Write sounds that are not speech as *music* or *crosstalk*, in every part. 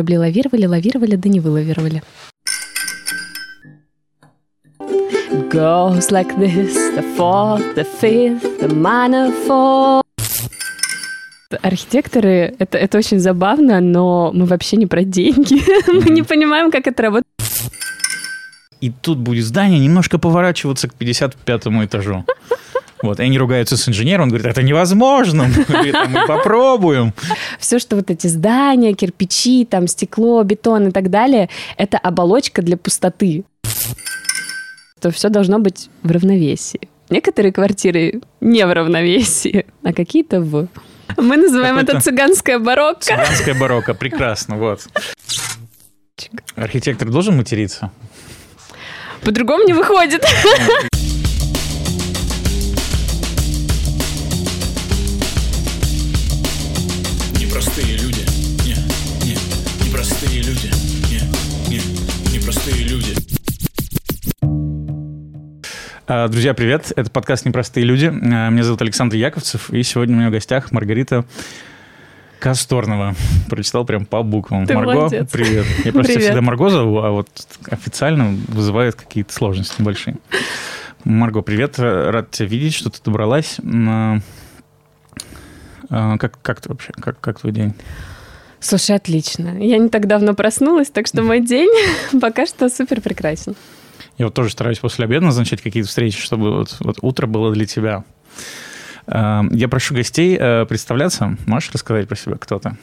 корабли лавировали, лавировали, да не вылавировали. Goes like this, the fourth, the fifth, the minor fourth. Архитекторы, это, это очень забавно, но мы вообще не про деньги. *laughs* мы не понимаем, как это работает. И тут будет здание немножко поворачиваться к 55 этажу. Вот, и они ругаются с инженером, он говорит, это невозможно, мы попробуем. Все, что вот эти здания, кирпичи, там стекло, бетон и так далее, это оболочка для пустоты. То все должно быть в равновесии. Некоторые квартиры не в равновесии, а какие-то в. Мы называем это цыганское барокко. Цыганское барокко, прекрасно, вот. Архитектор должен материться? По-другому не выходит. Друзья, привет! Это подкаст «Непростые люди». А, меня зовут Александр Яковцев, и сегодня у меня в гостях Маргарита Касторного. Прочитал прям по буквам. Ты Марго, молодец. привет. Я просто Привет. всегда Марго зову, а вот официально вызывает какие-то сложности небольшие. Марго, привет. Рад тебя видеть, что ты добралась. А, а, Как, как ты вообще? Как, как твой день? Слушай, отлично. Я не так давно проснулась, так что мой день *laughs* пока что супер прекрасен. Я вот тоже стараюсь после обеда назначать какие-то встречи, чтобы вот, вот утро было для тебя. А, Я прошу гостей э, представляться. Можешь рассказать про себя, кто ты?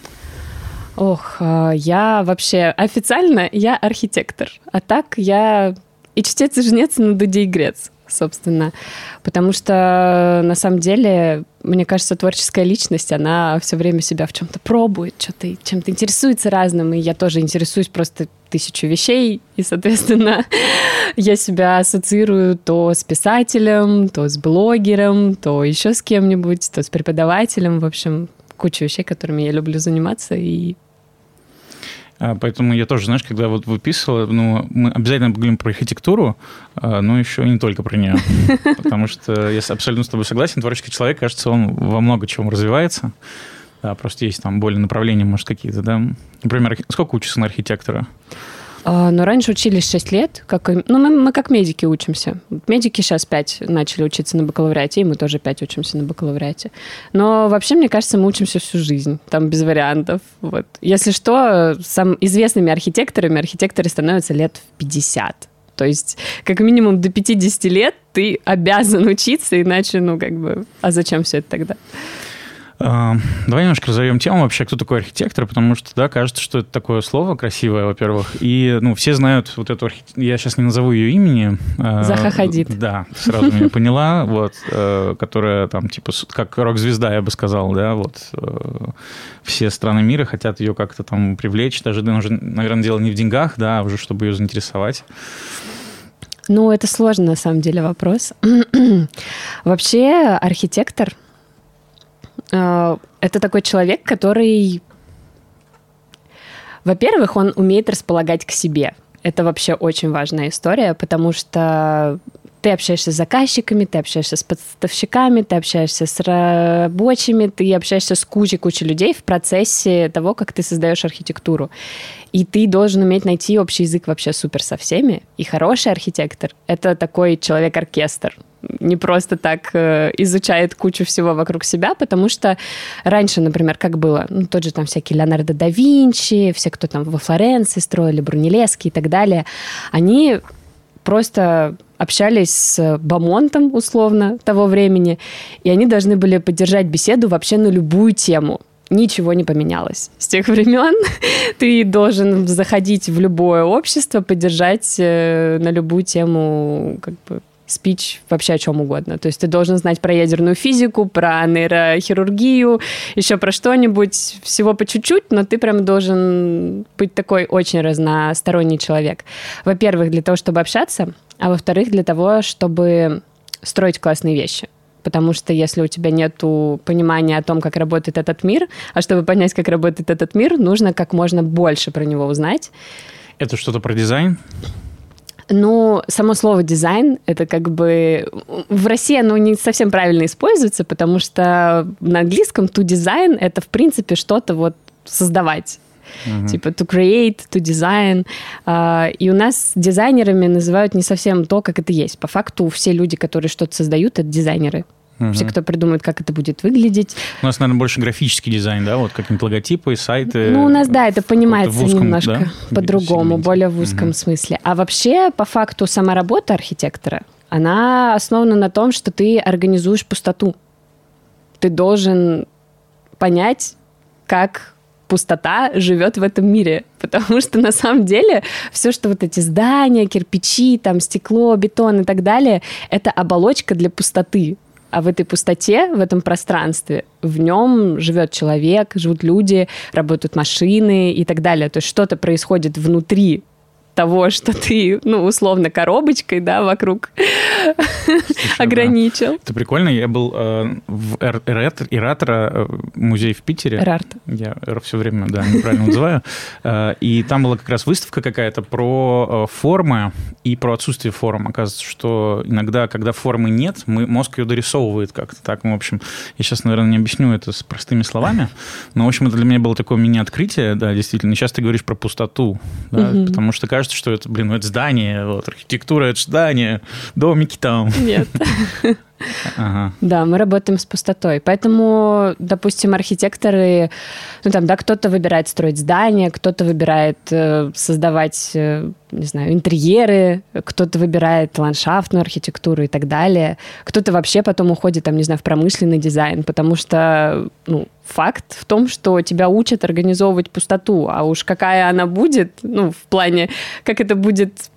Ох, а, я вообще официально я архитектор, а так я и чтец, и жнец на дуде и грец, собственно. Потому что, на самом деле, мне кажется, творческая личность, она все время себя в чем-то пробует, что-то чем-то интересуется разным, и я тоже интересуюсь просто тысячу вещей, и, соответственно, *laughs* я себя ассоциирую то с писателем, то с блогером, то еще с кем-нибудь, то с преподавателем, в общем, куча вещей, которыми я люблю заниматься, и Поэтому я тоже, знаешь, когда вот выписывала, ну, мы обязательно поговорим про архитектуру, а, но еще и не только про нее. *laughs* Потому что я абсолютно с тобой согласен, творческий человек, кажется, он во много чем развивается. Да, просто есть там более направления, может, какие-то, да. Например, сколько учишься на архитектора? А, Но раньше учились 6 лет. Как, ну, мы, мы как медики учимся. Медики сейчас 5 начали учиться на бакалавриате, и мы тоже 5 учимся на бакалавриате. Но вообще, мне кажется, мы учимся всю жизнь. Там без вариантов. Вот. Если что, сам известными архитекторами архитекторы становятся лет в 50. То есть, как минимум до 50 лет ты обязан учиться, иначе, ну, как бы, а зачем все это тогда? А, Давай немножко разовьем тему вообще, кто такой архитектор, потому что, да, кажется, что это такое слово красивое, во-первых, и, ну, все знают вот эту архитектуру, я сейчас не назову ее имени. а, Заха Хадид. Да, сразу меня поняла, вот, э, которая там, типа, как рок-звезда, я бы сказал, да, вот, э, все страны мира хотят ее как-то там привлечь, даже, да, уже, наверное, дело не в деньгах, да, а уже чтобы ее заинтересовать. Ну, это сложный, на самом деле, вопрос. *clears throat* Вообще, архитектор э, это такой человек, который, во-первых, он умеет располагать к себе. Это вообще очень важная история, потому что ты общаешься с заказчиками, ты общаешься с поставщиками, ты общаешься с рабочими, ты общаешься с кучей-кучей людей в процессе того, как ты создаешь архитектуру. И ты должен уметь найти общий язык вообще супер со всеми. И хороший архитектор — это такой человек-оркестр. Не просто так э, изучает кучу всего вокруг себя, потому что раньше, например, как было, ну, тот же там всякие Леонардо да Винчи, все, кто там во Флоренции строили, Брунеллески и так далее, они просто общались с Бамонтом, условно, того времени, и они должны были поддержать беседу вообще на любую тему. Ничего не поменялось. С тех времен *laughs* ты должен заходить в любое общество, поддержать э, на любую тему как бы спич вообще о чем угодно. То есть ты должен знать про ядерную физику, про нейрохирургию, еще про что-нибудь, всего по чуть-чуть, но ты прям должен быть такой очень разносторонний человек. Во-первых, для того, чтобы общаться, а во-вторых, для того, чтобы строить классные вещи. Потому что если у тебя нет понимания о том, как работает этот мир, а чтобы понять, как работает этот мир, нужно как можно больше про него узнать. Это что-то про дизайн? Ну, само слово дизайн, это как бы в России оно не совсем правильно используется, потому что на английском to design это в принципе что-то вот создавать. Uh-huh. Типа to create, to design. А, и у нас дизайнерами называют не совсем то, как это есть. По факту все люди, которые что-то создают, это дизайнеры. Угу. Все, кто придумает, как это будет выглядеть. У нас, наверное, больше графический дизайн, да, вот какие-нибудь логотипы, сайты. Ну, у нас, да, это понимается узком, немножко да? по-другому, более в узком угу. смысле. А вообще, по факту, сама работа архитектора, она основана на том, что ты организуешь пустоту. Ты должен понять, как пустота живет в этом мире. *laughs* Потому что на самом деле все, что вот эти здания, кирпичи, там стекло, бетон и так далее, это оболочка для пустоты. А в этой пустоте, в этом пространстве, в нем живет человек, живут люди, работают машины и так далее. То есть что-то происходит внутри того, что ты, ну, условно, коробочкой, да, вокруг ограничил. Это прикольно. Я был э, в Иратора, э, музей в Питере. Эрарта. Я все время, да, неправильно называю. Э, и там была как раз выставка какая-то про формы и про отсутствие форм. Оказывается, что иногда, когда формы нет, мы, мозг ее дорисовывает как-то. Так, в общем, я сейчас, наверное, не объясню это с простыми словами, но, в общем, это для меня было такое мини-открытие, да, действительно. Сейчас ты говоришь про пустоту, да, потому что кажется, кажется, что это, блин, ну это здание, вот, архитектура это здание, домики там. Нет. *laughs* Ага. Да, мы работаем с пустотой. Поэтому, допустим, архитекторы, ну там, да, кто-то выбирает строить здания, кто-то выбирает э, создавать, э, не знаю, интерьеры, кто-то выбирает ландшафтную архитектуру и так далее. Кто-то вообще потом уходит, там, не знаю, в промышленный дизайн, потому что, ну, факт в том, что тебя учат организовывать пустоту, а уж какая она будет, ну, в плане, как это будет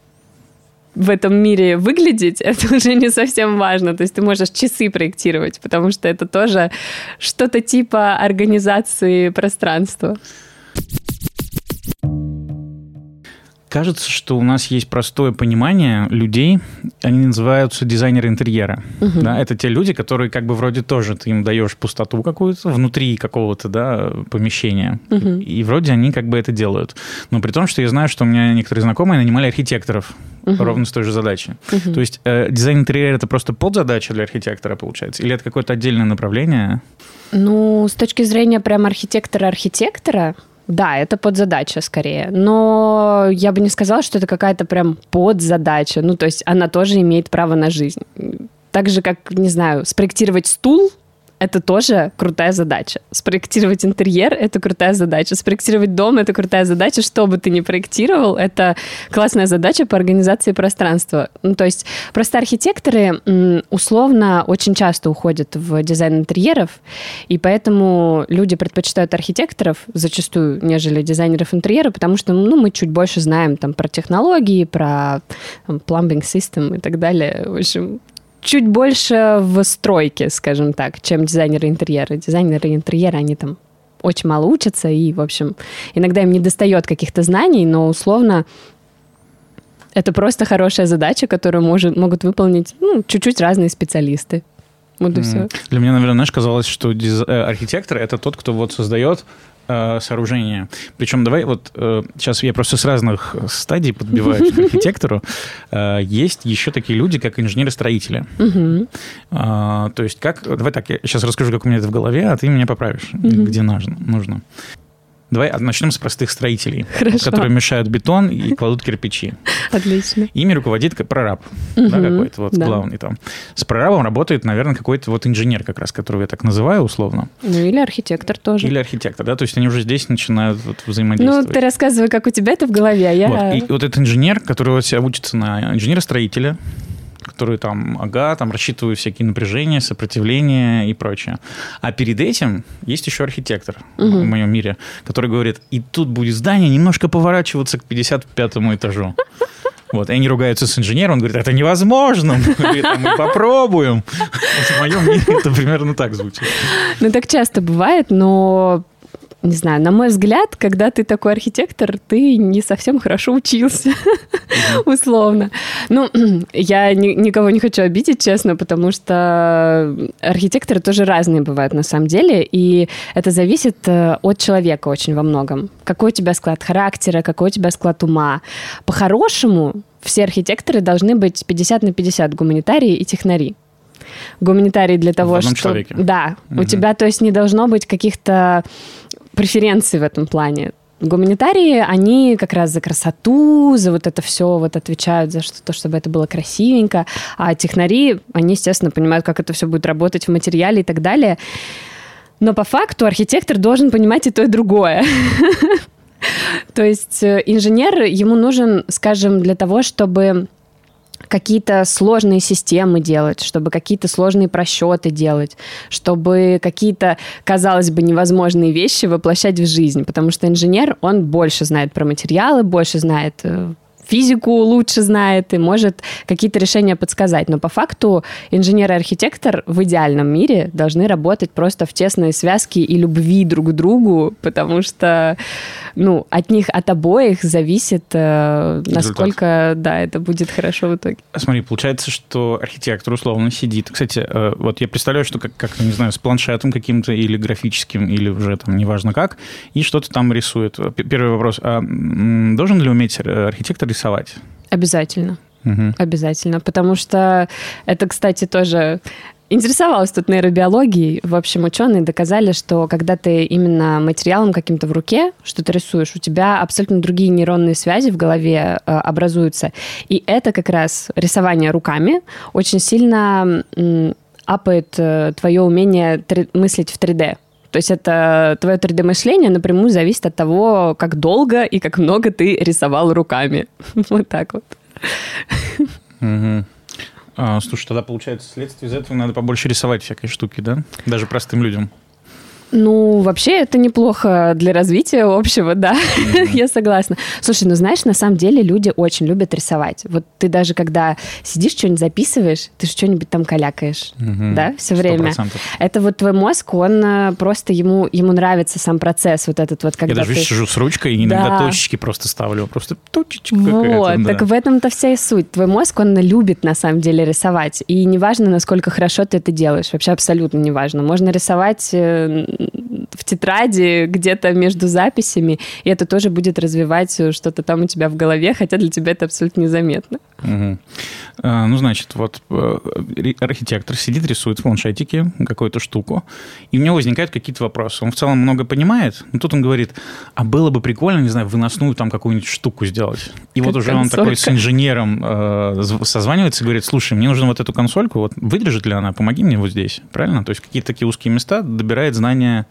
в этом мире выглядеть, *laughs* это уже не совсем важно. То есть ты можешь часы проектировать, потому что это тоже что-то типа организации пространства. Кажется, что у нас есть простое понимание людей, они называются дизайнеры интерьера. Угу. Да, это те люди, которые как бы вроде тоже ты им даешь пустоту какую-то внутри какого-то да, помещения. Угу. И вроде они как бы это делают. Но при том, что я знаю, что у меня некоторые знакомые нанимали архитекторов угу. ровно с той же задачей. Угу. То есть э, дизайн интерьера это просто подзадача для архитектора, получается? Или это какое-то отдельное направление? Ну, с точки зрения прям архитектора-архитектора, да, это подзадача скорее. Но я бы не сказала, что это какая-то прям подзадача. Ну, то есть она тоже имеет право на жизнь. Так же, как, не знаю, спроектировать стул это тоже крутая задача. Спроектировать интерьер — это крутая задача. Спроектировать дом — это крутая задача. Что бы ты ни проектировал, это классная задача по организации пространства. Ну, то есть просто архитекторы условно очень часто уходят в дизайн интерьеров, и поэтому люди предпочитают архитекторов зачастую, нежели дизайнеров интерьера, потому что ну, мы чуть больше знаем там, про технологии, про там, plumbing system и так далее. В общем, чуть больше в стройке, скажем так, чем дизайнеры интерьера. Дизайнеры интерьера, они там очень мало учатся, и, в общем, иногда им не достает каких-то знаний, но условно это просто хорошая задача, которую может, могут выполнить ну, чуть-чуть разные специалисты. Вот и mm. все. Для меня, наверное, знаешь, казалось, что диз... Э, архитектор — это тот, кто вот создает э, сооружение. Причем давай вот э, сейчас я просто с разных стадий подбиваюсь к архитектору. *laughs* Э, есть еще такие люди, как инженеры-строители. Э, то есть как... Давай так, я сейчас расскажу, как у меня это в голове, а ты меня поправишь, где нужно. нужно. Давай начнем с простых строителей, Хорошо. которые мешают бетон и кладут кирпичи. Отлично. Ими руководит прораб, угу, да, какой-то вот да. главный там. С прорабом работает, наверное, какой-то вот инженер как раз, которого я так называю условно. Ну или архитектор тоже. Или архитектор, да, то есть они уже здесь начинают вот взаимодействовать. Ну ты рассказывай, как у тебя это в голове, а я... Вот. И вот этот инженер, который вот себя учится на инженера-строителя, которые там, ага, там рассчитывают всякие напряжения, сопротивления и прочее. А перед этим есть еще архитектор угу. в моем мире, который говорит, и тут будет здание немножко поворачиваться к 55 этажу. *laughs* Вот, и они ругаются с инженером, он говорит, это невозможно, «А мы попробуем. *laughs* В моем мире это примерно так звучит. Ну, так часто бывает, но не знаю, на мой взгляд, когда ты такой архитектор, ты не совсем хорошо учился, *laughs* условно. Ну, *clears throat* я ни, никого не хочу обидеть, честно, потому что архитекторы тоже разные бывают на самом деле, и это зависит э, от человека очень во многом. Какой у тебя склад характера, какой у тебя склад ума. По-хорошему, все архитекторы должны быть 50 на 50 гуманитарии и технари гуманитарий для того, в что... Человеке. Да, угу. у тебя, то есть, не должно быть каких-то преференций в этом плане. гуманитарии, они как раз за красоту, за вот это все вот отвечают, за что-то, чтобы это было красивенько. А технари, они, естественно, понимают, как это все будет работать в материале и так далее. Но по факту архитектор должен понимать и то, и другое. *laughs* То есть э, инженер, ему нужен, скажем, для того, чтобы какие-то сложные системы делать, чтобы какие-то сложные просчеты делать, чтобы какие-то, казалось бы, невозможные вещи воплощать в жизнь, потому что инженер, он больше знает про материалы, больше знает э, физику лучше знает и может какие-то решения подсказать. Но по факту инженер и архитектор в идеальном мире должны работать просто в тесной связке и любви друг к другу, потому что ну, от них, от обоих зависит, э, насколько да, это будет хорошо в итоге. Смотри, получается, что архитектор условно сидит. Кстати, э, вот я представляю, что как, как не знаю, с планшетом каким-то или графическим, или уже там неважно как, и что-то там рисует. Первый вопрос. А должен ли уметь архитектор рисовать? Обязательно. Угу. Обязательно, потому что это, кстати, тоже интересовалась тут нейробиологией. В общем, ученые доказали, что когда ты именно материалом каким-то в руке что-то рисуешь, у тебя абсолютно другие нейронные связи в голове э, образуются. И это как раз рисование руками очень сильно апает э, твое умение мыслить в 3D. То есть это твое 3D-мышление напрямую зависит от того, как долго и как много ты рисовал руками. *laughs* Вот так вот. А, слушай, тогда получается следствие из этого надо побольше рисовать всякой штуки, да? Даже простым людям. Ну, вообще это неплохо для развития общего, да, mm-hmm. я согласна. Слушай, ну знаешь, на самом деле люди очень любят рисовать. Вот ты даже когда сидишь, что-нибудь записываешь, ты же что-нибудь там калякаешь, mm-hmm. да, все время. 100%. Это вот твой мозг, он э, просто ему, ему нравится сам процесс вот этот вот, когда Я даже ты... сижу с ручкой и иногда да. точечки просто ставлю, просто точечка Вот, да. так в этом-то вся и суть. Твой мозг, он любит на самом деле рисовать. И неважно, насколько хорошо ты это делаешь, вообще абсолютно неважно. Можно рисовать э, в тетради где-то между записями, и это тоже будет развивать что-то там у тебя в голове, хотя для тебя это абсолютно незаметно. Угу. Ну, значит, вот э, архитектор сидит, рисует в планшетике какую-то штуку, и у него возникают какие-то вопросы. Он в целом много понимает, но тут он говорит, а было бы прикольно, не знаю, выносную там какую-нибудь штуку сделать. И как вот уже консолька. он такой с инженером э, созванивается и говорит, слушай, мне нужно вот эту консольку, вот выдержит ли она, помоги мне вот здесь, правильно? То есть какие-то такие узкие места добирает знания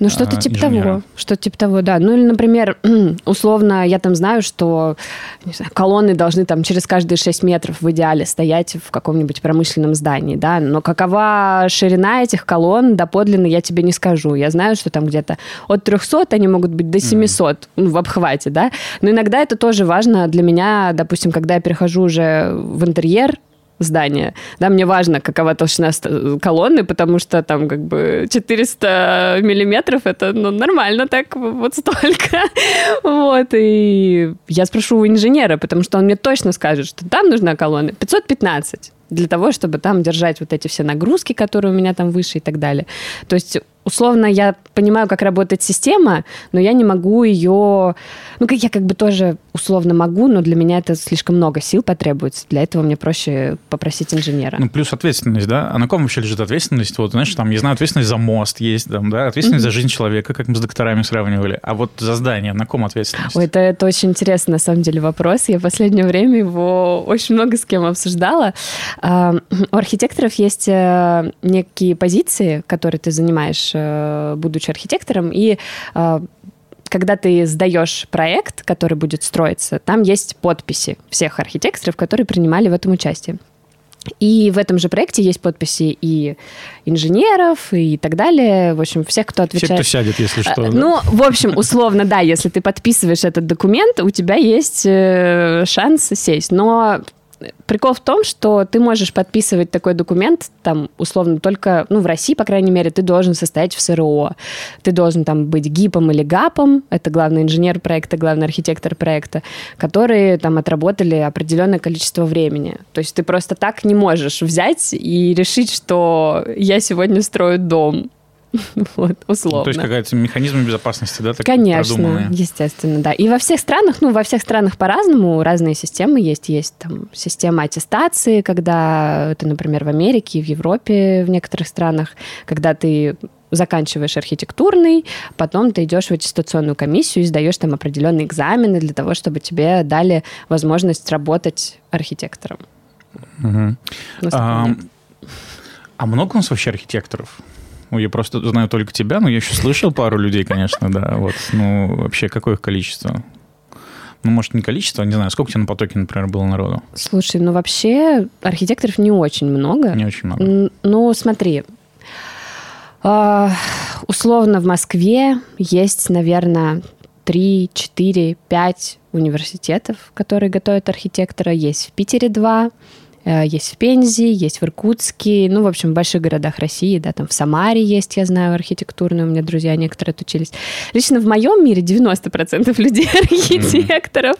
ну, что-то а, типа инженера. того. Что-то типа того, да. Ну, или, например, *clears throat* условно, я там знаю, что не знаю, колонны должны там через каждые 6 метров в идеале стоять в каком-нибудь промышленном здании, да. Но какова ширина этих колонн доподлинно, я тебе не скажу. Я знаю, что там где-то от 300 они могут быть до 700 mm. в обхвате, да. Но иногда это тоже важно для меня, допустим, когда я перехожу уже в интерьер, здания. Да, мне важно, какова толщина колонны, потому что там как бы 400 миллиметров это ну, нормально так, вот столько. *laughs* вот, и я спрошу у инженера, потому что он мне точно скажет, что там нужна колонна 515 для того, чтобы там держать вот эти все нагрузки, которые у меня там выше и так далее. То есть условно я понимаю, как работает система, но я не могу ее... Ну, как я как бы тоже условно могу, но для меня это слишком много сил потребуется. Для этого мне проще попросить инженера. Ну, плюс ответственность, да? А на ком вообще лежит ответственность? Вот, знаешь, там, я знаю, ответственность за мост есть, там, да, ответственность mm-hmm. за жизнь человека, как мы с докторами сравнивали. А вот за здание, на ком ответственность? Ой, это, это очень интересный, на самом деле, вопрос. Я в последнее время его очень много с кем обсуждала. А, *clears throat* у архитекторов есть э, некие позиции, которые ты занимаешь Э, будучи архитектором, и э, когда ты сдаешь проект, который будет строиться, там есть подписи всех архитекторов, которые принимали в этом участие. И в этом же проекте есть подписи и инженеров, и так далее. В общем, всех, кто отвечает. Все, кто сядет, если что. Э, ну, в общем, условно, да, если ты подписываешь этот документ, у тебя есть шанс сесть. Но прикол в том, что ты можешь подписывать такой документ, там, условно, только, ну, в России, по крайней мере, ты должен состоять в СРО. Ты должен там быть ГИПом или ГАПом, это главный инженер проекта, главный архитектор проекта, которые там отработали определенное количество времени. То есть ты просто так не можешь взять и решить, что я сегодня строю дом. *laughs* вот, условно. То есть какая-то механизм безопасности, да, так Конечно, продуманные. естественно, да. И во всех странах, ну, во всех странах по-разному разные системы есть. Есть там система аттестации, когда это, например, в Америке, в Европе, в некоторых странах, когда ты заканчиваешь архитектурный, потом ты идешь в аттестационную комиссию и сдаешь там определенные экзамены для того, чтобы тебе дали возможность работать архитектором. Угу. А, а много у нас вообще архитекторов? Ну, я просто знаю только тебя, но я еще слышал пару людей, конечно, да. Вот, ну, вообще, какое их количество? Ну, может, не количество, не знаю, сколько у тебя на потоке, например, было народу? Слушай, ну вообще архитекторов не очень много. Не очень много. Ну, смотри, а, условно в Москве есть, наверное, 3, 4, 5 университетов, которые готовят архитектора. Есть в Питере два, Э, есть в Пензе, есть в Иркутске, ну, в общем, в больших городах России, да, там в Самаре есть, я знаю, архитектурные, у меня друзья некоторые отучились. Лично в моем мире 90% *laughs* людей архитекторов.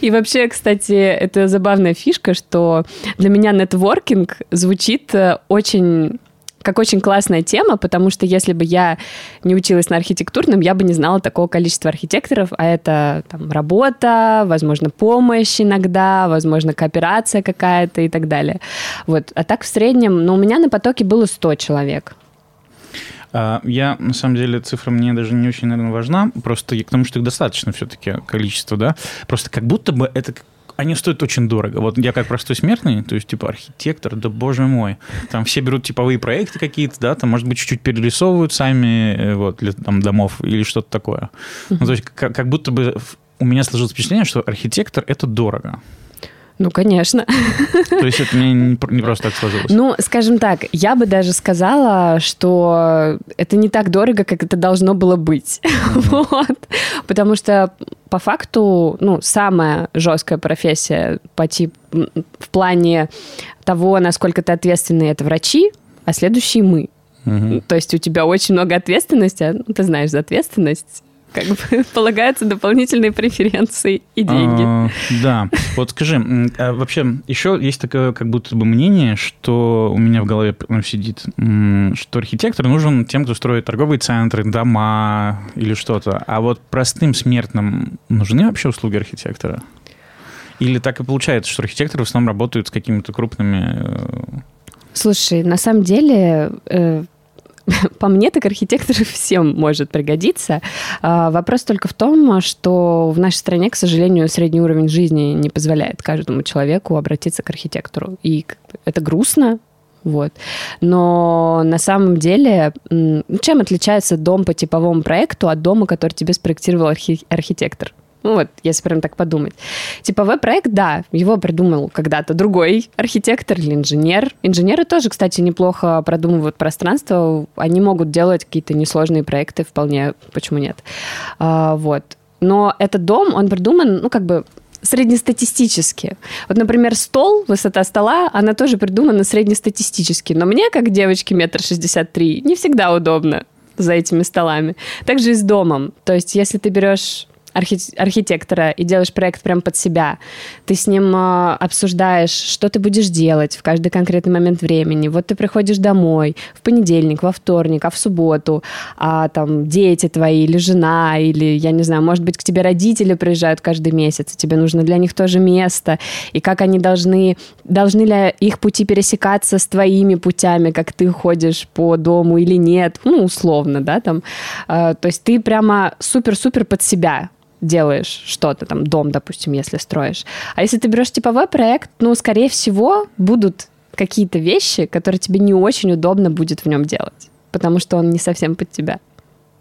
И вообще, кстати, это забавная фишка, что для меня нетворкинг звучит э, очень как очень классная тема, потому что если бы я не училась на архитектурном, я бы не знала такого количества архитекторов, а это там, работа, возможно, помощь иногда, возможно, кооперация какая-то и так далее. Вот. А так в среднем, ну, у меня на потоке было 100 человек. А, я, на самом деле, цифра мне даже не очень, наверное, важна, просто к тому, что их достаточно все-таки количество, да, просто как будто бы это они стоят очень дорого. Вот я как простой смертный, то есть типа архитектор, да боже мой, там все берут типовые проекты какие-то, да, там, может быть, чуть-чуть перерисовывают сами, э, вот, для там домов или что-то такое. Ну, то есть как, как будто бы у меня сложилось впечатление, что архитектор – это дорого. Ну, конечно. То есть это не, не просто так сложилось? Ну, скажем так, я бы даже сказала, что это не так дорого, как это должно было быть. Mm-hmm. *laughs* Вот. Потому что по факту, ну, самая жесткая профессия по тип, в плане того, насколько ты ответственный, это врачи, а следующие мы. Угу. То есть у тебя очень много ответственности, а, ну, ты знаешь за ответственность, как бы *laughs* полагаются дополнительные преференции и деньги. А, да. Вот скажи, а вообще еще есть такое как будто бы мнение, что у меня в голове ну, сидит, что архитектор нужен тем, кто строит торговые центры, дома или что-то. А вот простым смертным нужны вообще услуги архитектора? Или так и получается, что архитекторы в основном работают с какими-то крупными... Э, Слушай, на самом деле э, *laughs* по мне, так архитектор *laughs* всем может пригодиться. А, вопрос только в том, что в нашей стране, к сожалению, средний уровень жизни не позволяет каждому человеку обратиться к архитектору. И это грустно, вот. Но на самом деле, чем отличается дом по типовому проекту от дома, который тебе спроектировал архи- архитектор? Ну вот, если прям так подумать. Типовой проект, да, его придумал когда-то другой архитектор или инженер. Инженеры тоже, кстати, неплохо продумывают пространство. Они могут делать какие-то несложные проекты вполне, почему нет. А, вот. Но этот дом, он придуман, ну, как бы среднестатистически. Вот, например, стол, высота стола, она тоже придумана среднестатистически. Но мне, как девочке метр шестьдесят три, не всегда удобно за этими столами. Также и с домом. То есть, если ты берешь архитектора и делаешь проект прям под себя. Ты с ним э, обсуждаешь, что ты будешь делать в каждый конкретный момент времени. Вот ты приходишь домой в понедельник, во вторник, а в субботу, а там дети твои или жена, или, я не знаю, может быть, к тебе родители приезжают каждый месяц, и тебе нужно для них тоже место, и как они должны, должны ли их пути пересекаться с твоими путями, как ты ходишь по дому или нет, ну, условно, да, там. Э, то есть ты прямо супер-супер под себя делаешь что-то, там, дом, допустим, если строишь. А если ты берешь типовой проект, ну, скорее всего, будут какие-то вещи, которые тебе не очень удобно будет в нем делать, потому что он не совсем под тебя.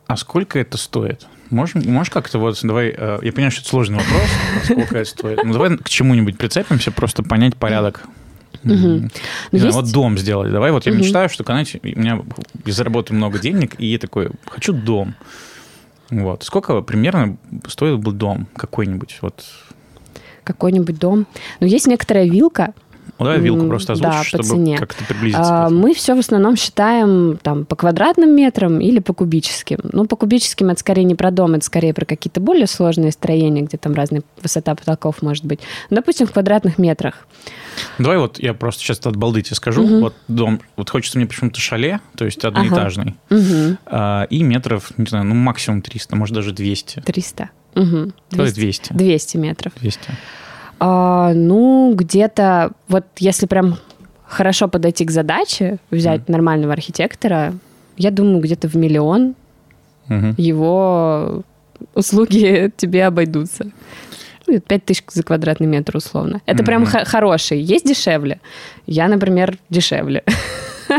А сколько это стоит? Можешь, можешь как-то вот, давай, э, я понимаю, что это сложный вопрос, сколько это стоит. Ну, давай к чему-нибудь прицепимся, просто понять порядок. Угу. Знаю, есть... Вот дом сделать. Давай, вот я угу. мечтаю, что, знаете, у меня заработаю много денег, и я такой, хочу дом. Вот. Сколько примерно стоил бы дом какой-нибудь? Вот. Какой-нибудь дом? Ну, есть некоторая вилка, ну, давай вилку просто озвучишь, да, чтобы цене. как-то приблизиться. А, мы все в основном считаем там, по квадратным метрам или по кубическим. Ну, по кубическим это скорее не про дом, это скорее про какие-то более сложные строения, где там разная высота потолков может быть. Ну, допустим, в квадратных метрах. Давай вот я просто сейчас от балды тебе скажу. Угу. Вот дом, вот хочется мне почему-то шале, то есть одноэтажный, ага. угу. а, и метров, не знаю, ну максимум 300, может даже 200. 300. Угу. 200. 200. 200 метров. 200. А, ну, где-то, вот если прям хорошо подойти к задаче, взять mm. нормального архитектора, я думаю, где-то в миллион Мгм. его услуги *laughs* тебе обойдутся. Ну, 5 тысяч за квадратный метр условно. Это прям Мгм. х- хороший. Есть дешевле. Я, например, дешевле. *laughs*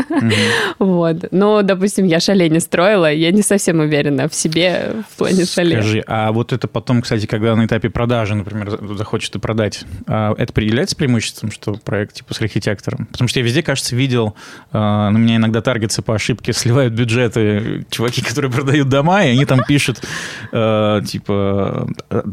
*laughs* Вот. Но, допустим, я шале не строила, я не совсем уверена в себе в плане шале. Скажи, а вот это потом, кстати, когда на этапе продажи, например, за- захочешь ты продать, а это определяется преимуществом, что проект типа с архитектором? Потому что я везде, кажется, видел, а, на меня иногда таргетсы по ошибке *laughs* сливают бюджеты, чуваки, которые продают дома, и они там пишут, э, типа,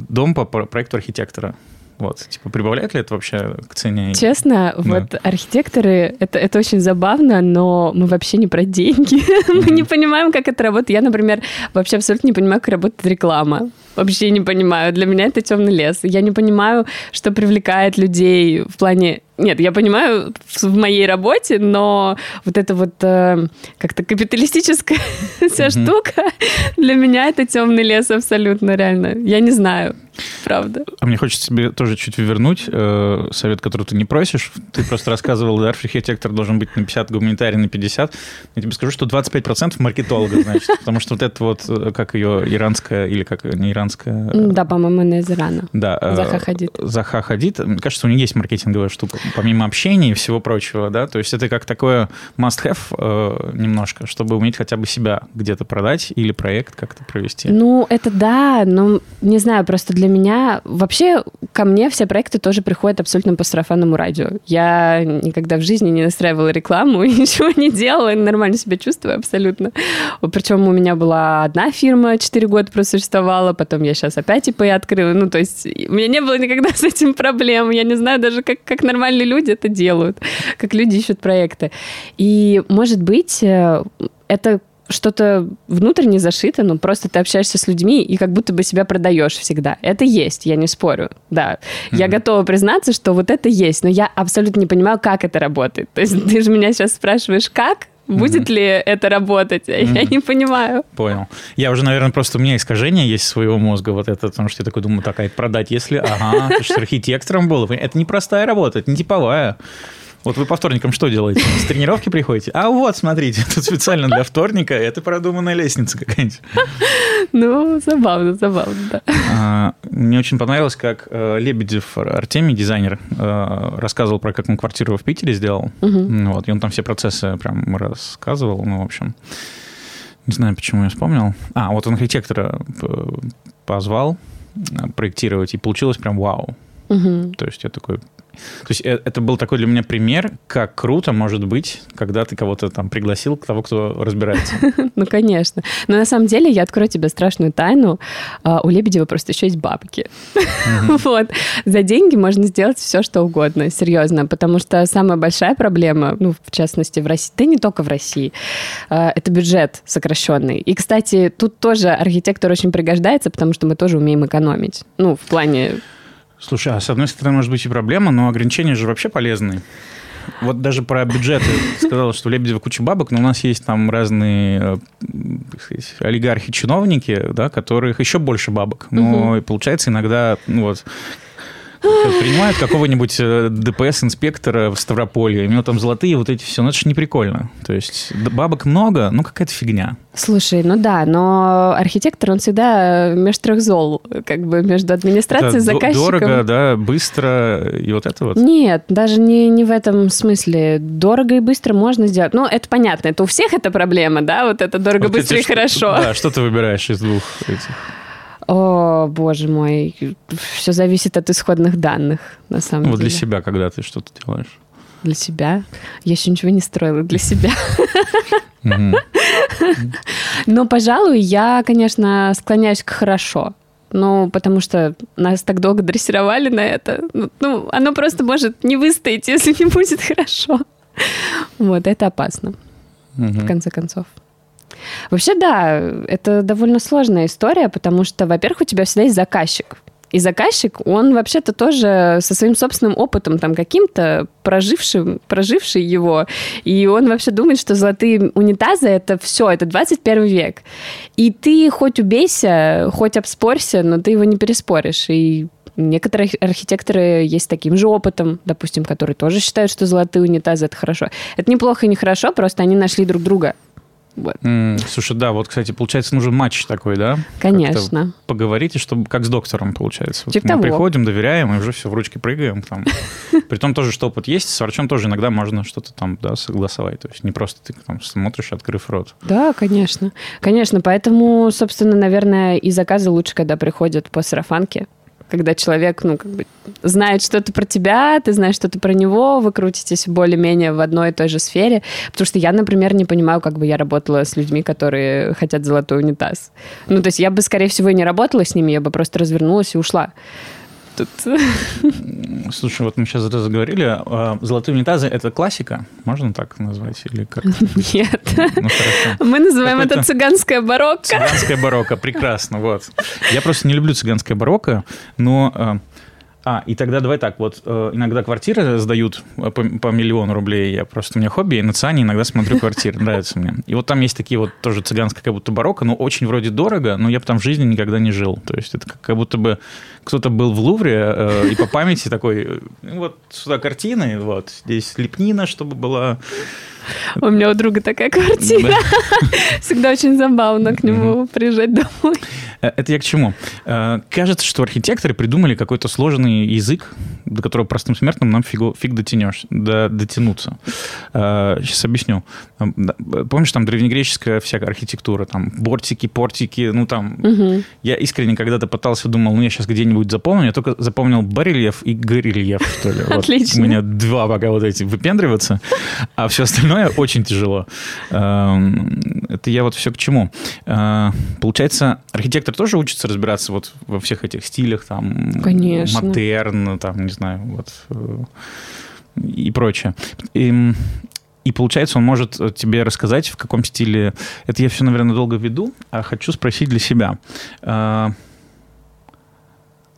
дом по про- проекту архитектора. Вот, типа, прибавляет ли это вообще к цене? Честно, вот архитекторы, это, это очень забавно, но мы вообще не про деньги. *laughs* Мы не понимаем, как это работает. Я, например, вообще абсолютно не понимаю, как работает реклама. Вообще не понимаю. Для меня это темный лес. Я не понимаю, что привлекает людей в плане... Нет, я понимаю в моей работе, но вот это вот э, как-то капиталистическая *laughs* вся штука, для меня это темный лес абсолютно, реально. Я не знаю, правда. А мне хочется тебе тоже чуть вернуть э, совет, который ты не просишь. Ты просто рассказывал, да, архитектор должен быть на 50, гуманитарий на 50. Я тебе скажу, что 25% маркетолога, значит. Потому что вот это вот, э, как ее иранская, или как не иранская... э, Да, по-моему, она из Ирана. Да, э, Заха Хадид. Заха Хадид. Мне кажется, у нее есть маркетинговая штука, помимо общения и всего прочего, да, то есть это как такое must-have э, немножко, чтобы уметь хотя бы себя где-то продать или проект как-то провести. Ну, это да, но не знаю, просто для меня... Вообще, ко мне все проекты тоже приходят абсолютно по сарафанному радио. Я никогда в жизни не настраивала рекламу, *laughs* ничего не делала, нормально себя чувствую абсолютно. Причем у меня была одна фирма, 4 года просуществовала, потом я сейчас опять ИП открыла. Ну, то есть у меня не было никогда *laughs* с этим проблем. Я не знаю даже, как, как нормальные люди это делают, как люди ищут проекты. И, может быть, э, это что-то внутренне зашито, но просто ты общаешься с людьми и как будто бы себя продаешь всегда. Это есть, я не спорю, да. Я Мгм. готова признаться, что вот это есть, но я абсолютно не понимаю, как это работает. *laughs* То есть ты же меня сейчас спрашиваешь, как? Будет ли это работать? А Я не понимаю. Понял. Я уже, наверное, просто у меня искажение есть своего мозга, вот это, потому что я такой думаю, так, а это продать, если, ага, ты же архитектором был. Это не простая работа, это не типовая. Вот вы по вторникам что делаете? С тренировки приходите? А вот, смотрите, тут специально для вторника это продуманная лестница какая-нибудь. Ну, забавно, забавно, да. А, Мне очень понравилось, как э, Лебедев Артемий, дизайнер, э, рассказывал про как он квартиру в Питере сделал. Ну Вот, и он там все процессы прям рассказывал, ну, в общем. Не знаю, почему я вспомнил. А, вот он архитектора позвал э, проектировать, и получилось прям вау. Мгм. То есть я такой... То есть э, это был такой для меня пример, как круто может быть, когда ты кого-то там пригласил, того, кто разбирается. *laughs* Ну, конечно. Но на самом деле я открою тебе страшную тайну. А, У Лебедева просто еще есть бабки. *laughs* Вот. За деньги можно сделать все, что угодно, серьезно. Потому что самая большая проблема, ну, в частности, в России, да не только в России, а, это бюджет сокращенный. И, кстати, тут тоже архитектор очень пригождается, потому что мы тоже умеем экономить. Ну, в плане... Слушай, а с одной стороны, может быть и проблема, но ограничения же вообще полезны. Вот даже про бюджеты *laughs* сказал, что у Лебедева куча бабок, но у нас есть там разные э, сказать, олигархи-чиновники, да, которых еще больше бабок. Но и получается иногда, ну вот, принимают какого-нибудь э, ДПС-инспектора в Ставрополье, и у него там золотые вот эти все, ну это же не прикольно. То есть бабок много, ну какая-то фигня. Слушай, ну да, но архитектор, он всегда между трех зол, как бы между администрацией, Это заказчиком. Дорого, да, быстро, и вот это вот. Нет, даже не, не в этом смысле. Дорого и быстро можно сделать. Ну, это понятно, это у всех эта проблема, да, вот это дорого, Вот быстро эти и что- хорошо. Да, что ты выбираешь из двух этих? О, боже мой, все зависит от исходных данных, на самом Вот деле. для себя, когда ты что-то делаешь. Для себя. Я еще ничего не строила для себя. Но, пожалуй, я, конечно, склоняюсь к хорошо. Ну, потому что нас так долго дрессировали на это. Ну, Ну, оно просто может не выстоять, *laughs* если не будет хорошо. Вот, это опасно. в конце концов. Вообще, да, это довольно сложная история, потому что, во-первых, у тебя всегда есть заказчик. И заказчик, он вообще-то тоже со своим собственным опытом там каким-то прожившим, проживший его, и он вообще думает, что золотые унитазы — это все, это 21 век. И ты хоть убейся, хоть обспорься, но ты его не переспоришь. И Некоторые архитекторы есть с таким же опытом, допустим, которые тоже считают, что золотые унитазы это хорошо. Это неплохо и нехорошо, просто они нашли друг друга. Вот. М, Слушай, да, вот, кстати, получается, нужен матч такой, да? Конечно. Поговорите, чтобы как с доктором получается. Вот Типа мы того. приходим, доверяем, и уже все в ручки прыгаем. Там. *laughs* При том тоже, что опыт есть, с врачом тоже иногда можно что-то там да, согласовать. То есть не просто ты там смотришь, открыв рот. Да, конечно. Конечно, поэтому, собственно, наверное, и заказы лучше, когда приходят по сарафанке. Когда человек, ну, как бы знает что-то про тебя, ты знаешь что-то про него, вы крутитесь более-менее в одной и той же сфере. Потому что я, например, не понимаю, как бы я работала с людьми, которые хотят золотой унитаз. Ну, то есть я бы, скорее всего, и не работала с ними, я бы просто развернулась и ушла. Тут... Слушай, вот мы сейчас это заговорили. а, Золотые унитазы – это классика? Можно так назвать? Или как? *laughs* Ну, Нет. хорошо. Мы называем это цыганская барокко. Цыганская барокко, прекрасно, вот. Я просто не люблю цыганское барокко, но... А, и тогда давай так, вот э, иногда квартиры сдают э, по, по миллиону рублей, я просто, у меня хобби, и на Циане иногда смотрю квартиры, *laughs* нравится мне. И вот там есть такие вот тоже цыганское как будто барокко, но очень вроде дорого, но я бы там в жизни никогда не жил. То есть это как, как будто бы кто-то был в Лувре э, и по памяти такой, э, ну вот сюда картины, вот, здесь лепнина, чтобы была... У меня у друга такая квартира. *laughs* Всегда очень забавно к нему приезжать домой. Э, Это я к чему? Э, Кажется, что архитекторы придумали какой-то сложный язык, до которого простым смертным нам фигу- фиг дотянешь, до, дотянуться. Сейчас объясню. Э, да, Помнишь, там древнегреческая всякая архитектура, там бортики, портики, ну там... Мгм. Я искренне когда-то пытался, думал, ну я сейчас где-нибудь запомню, я только запомнил барельеф и горельеф, что ли. Вот *laughs* Отлично. У меня два пока вот эти выпендриваться, а все остальное очень тяжело. Эм, Это я вот все к чему. Э, Получается, архитектор тоже учится разбираться вот во всех этих стилях, там, Конечно. модерн, там, не знаю, вот, э, и прочее. И, и получается, он может тебе рассказать, в каком стиле... Это я все, наверное, долго веду, а хочу спросить для себя.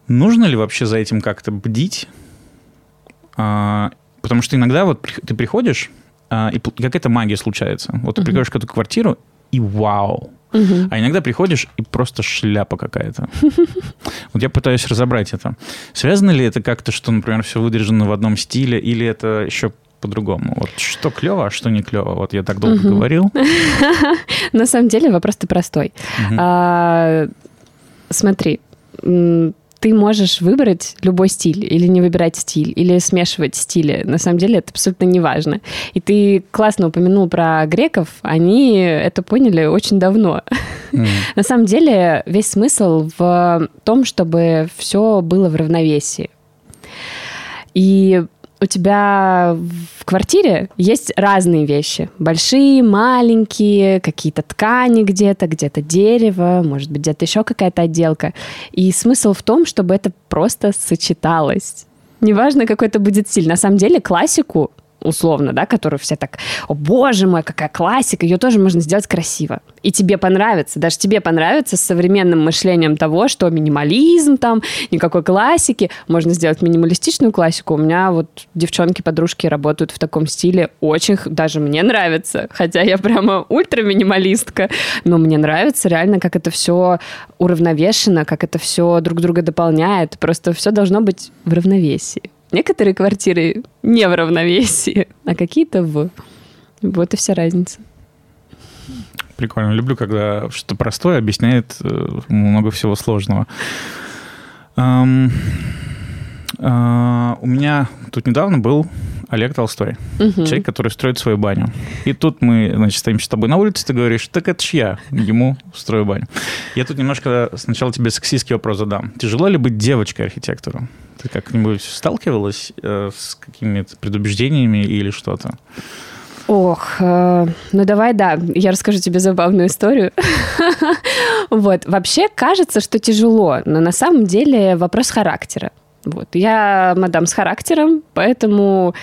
Нужно ли вообще за этим как-то бдить? А, Потому что иногда вот ты приходишь, и пл- какая-то магия случается. Вот ты приходишь в какую-то квартиру, и вау! Мгм. А иногда приходишь, и просто шляпа какая-то. *laughs* Вот я пытаюсь разобрать это. Связано ли это как-то, что, например, все выдержано в одном стиле, или это еще по-другому? Вот что клево, а что не клево? Вот я так долго Мгм. говорил. *laughs* На самом деле вопрос-то простой. Мгм. А, смотри, ты можешь выбрать любой стиль или не выбирать стиль, или смешивать стили. На самом деле это абсолютно не важно. И ты классно упомянул про греков. Они это поняли очень давно. М. *laughs* На самом деле весь смысл в том, чтобы все было в равновесии. И у тебя в квартире есть разные вещи. Большие, маленькие, какие-то ткани где-то, где-то дерево, может быть, где-то еще какая-то отделка. И смысл в том, чтобы это просто сочеталось. Неважно, какой это будет стиль. На самом деле классику условно, да, которую все так, о боже мой, какая классика, ее тоже можно сделать красиво. И тебе понравится, даже тебе понравится с современным мышлением того, что минимализм там, никакой классики, можно сделать минималистичную классику. У меня вот девчонки-подружки работают в таком стиле, очень, даже мне нравится, хотя я прямо ультра-минималистка, но мне нравится реально, как это все уравновешено, как это все друг друга дополняет, просто все должно быть в равновесии. Некоторые квартиры не в равновесии, *laughs* а какие-то в. Вот и вся разница. Прикольно. Люблю, когда что-то простое объясняет э, много всего сложного. Ам, а, У меня тут недавно был Олег Толстой. Мгм. Человек, который строит свою баню. И тут мы, значит, стоим с тобой на улице, ты говоришь, так это ж я, ему строю баню. Я тут немножко сначала тебе сексистский вопрос задам. Тяжело ли быть девочкой-архитектору? Ты как-нибудь сталкивалась э, с какими-то предубеждениями или что-то? Ох, э, ну давай, да, я расскажу тебе забавную историю. *laughs* Вот, вообще кажется, что тяжело, но на самом деле вопрос характера. Вот, я мадам с характером, поэтому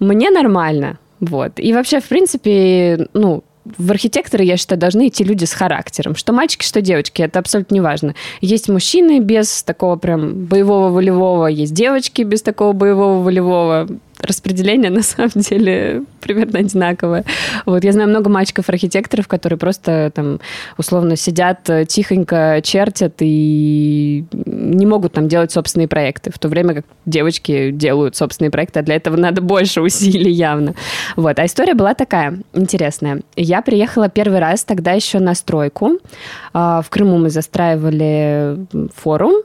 мне нормально. Вот, и вообще, в принципе, ну, в архитекторы, я считаю, должны идти люди с характером. Что мальчики, что девочки, это абсолютно не важно. Есть мужчины без такого прям боевого волевого, есть девочки без такого боевого волевого. Распределение *laughs* на самом деле примерно одинаковое. Вот я знаю много мальчиков-архитекторов, которые просто там условно сидят э, тихонько, чертят и не могут там делать собственные проекты, в то время как девочки делают собственные проекты, а для этого надо больше усилий явно. Вот. А история была такая интересная. Я приехала первый раз тогда еще на стройку. А, в Крыму мы застраивали форум.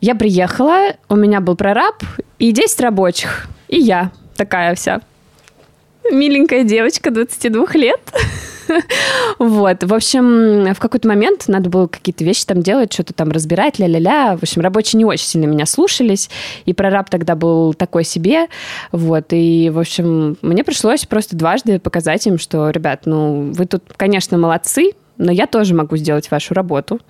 Я приехала, у меня был прораб и 10 рабочих, и я такая вся миленькая девочка 22 лет. *laughs* Вот, в общем, в какой-то момент надо было какие-то вещи там делать, что-то там разбирать, ля-ля-ля. В общем, рабочие не очень сильно меня слушались, и прораб тогда был такой себе, вот, и, в общем, мне пришлось просто дважды показать им, что, ребят, ну, вы тут, конечно, молодцы, но я тоже могу сделать вашу работу.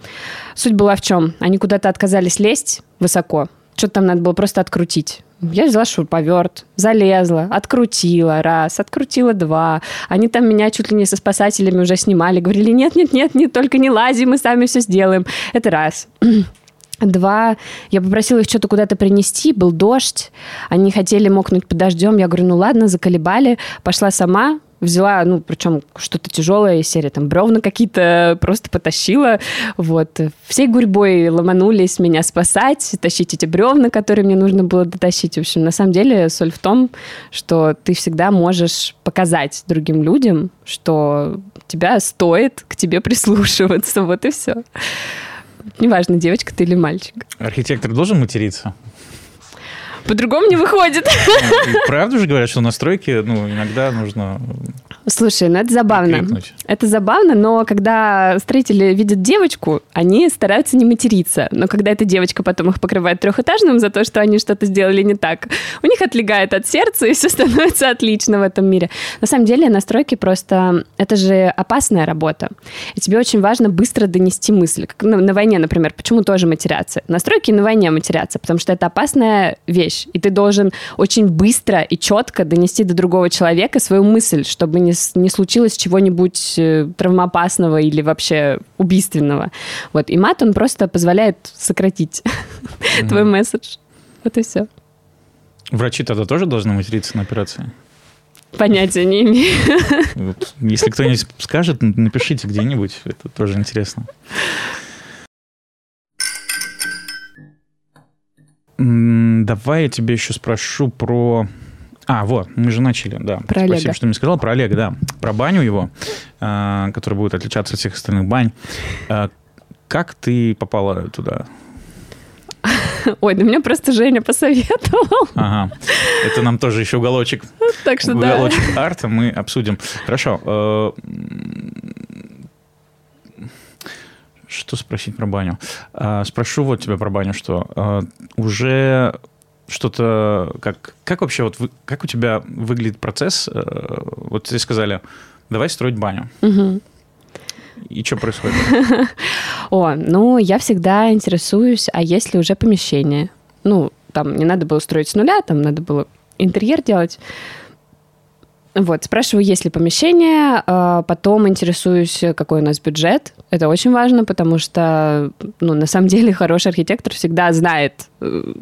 Суть была в чем? Они куда-то отказались лезть высоко. Что-то там надо было просто открутить. Я взяла шуруповерт, залезла, открутила раз, открутила два. Они там меня чуть ли не со спасателями уже снимали. Говорили, нет-нет-нет, не только не лази, мы сами все сделаем. Это раз. *clears throat* Два, я попросила их что-то куда-то принести, был дождь, они хотели мокнуть под дождем, я говорю, ну ладно, заколебали, пошла сама, взяла, ну, причем что-то тяжелое из серии, там, бревна какие-то просто потащила, вот. Всей гурьбой ломанулись меня спасать, тащить эти бревна, которые мне нужно было дотащить. В общем, на самом деле соль в том, что ты всегда можешь показать другим людям, что тебя стоит к тебе прислушиваться, вот и все. Неважно, девочка ты или мальчик. Архитектор должен материться? По-другому не выходит. Ну, правда же говорят, что на стройке ну, иногда нужно Слушай, ну это забавно. Крикнуть. Это забавно, но когда строители видят девочку, они стараются не материться. Но когда эта девочка потом их покрывает трехэтажным за то, что они что-то сделали не так, у них отлегает от сердца, и все *laughs* становится отлично в этом мире. На самом деле на стройке просто... Это же опасная работа. И тебе очень важно быстро донести мысль. Как на, на войне, например. Почему тоже матерятся? На стройке и на войне матерятся, потому что это опасная вещь. И ты должен очень быстро и четко донести до другого человека свою мысль, чтобы не не случилось чего-нибудь э, травмоопасного или вообще убийственного. Вот. И мат, он просто позволяет сократить mm-hmm. *laughs* твой месседж. Вот и все. Врачи тогда тоже должны материться на операции? Понятия не имею. Вот. Если кто-нибудь скажет, напишите где-нибудь. Это тоже интересно. Давай я тебе еще спрошу про а, вот, мы же начали, да. Про Спасибо, Олега. что мне сказал. Про Олега, да. Про баню его, э, которая будет отличаться от всех остальных бань. Э, как ты попала туда? *laughs* Ой, да меня просто Женя посоветовал. *laughs* Ага. Это нам тоже еще уголочек. Так что да. Уголочек арта мы обсудим. Хорошо. Что спросить про баню? Э, Спрошу вот тебя про баню, что э, уже что-то, как, как вообще, вот вы, как у тебя выглядит процесс? Э, вот тебе сказали, давай строить баню. Мгм. И что происходит? *laughs* О, ну, я всегда интересуюсь, а есть ли уже помещение? Ну, там не надо было строить с нуля, там надо было интерьер делать. Вот, спрашиваю, есть ли помещение, а потом интересуюсь, какой у нас бюджет. Это очень важно, потому что, ну, на самом деле, хороший архитектор всегда знает, э,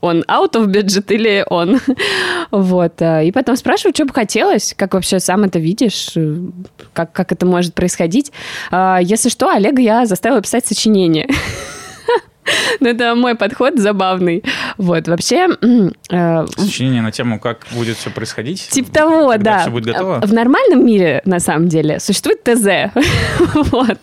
он out of budget или он. *laughs* вот. э, И потом спрашиваю, что бы хотелось, как вообще сам это видишь, э, как, как это может происходить. А, Если что, Олега я заставила писать сочинение. *laughs* Ну, это мой подход забавный. Вот, вообще... э, Сочинение на тему, как будет все происходить? Типа того, да. всё будет готово? В нормальном мире, на самом деле, существует ТЗ. *laughs* вот.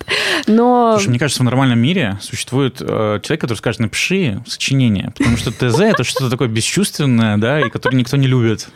Но... Слушай, мне кажется, в нормальном мире существует э, человек, который скажет, напиши сочинение, потому что ТЗ это что-то такое бесчувственное, да, и которое никто не любит.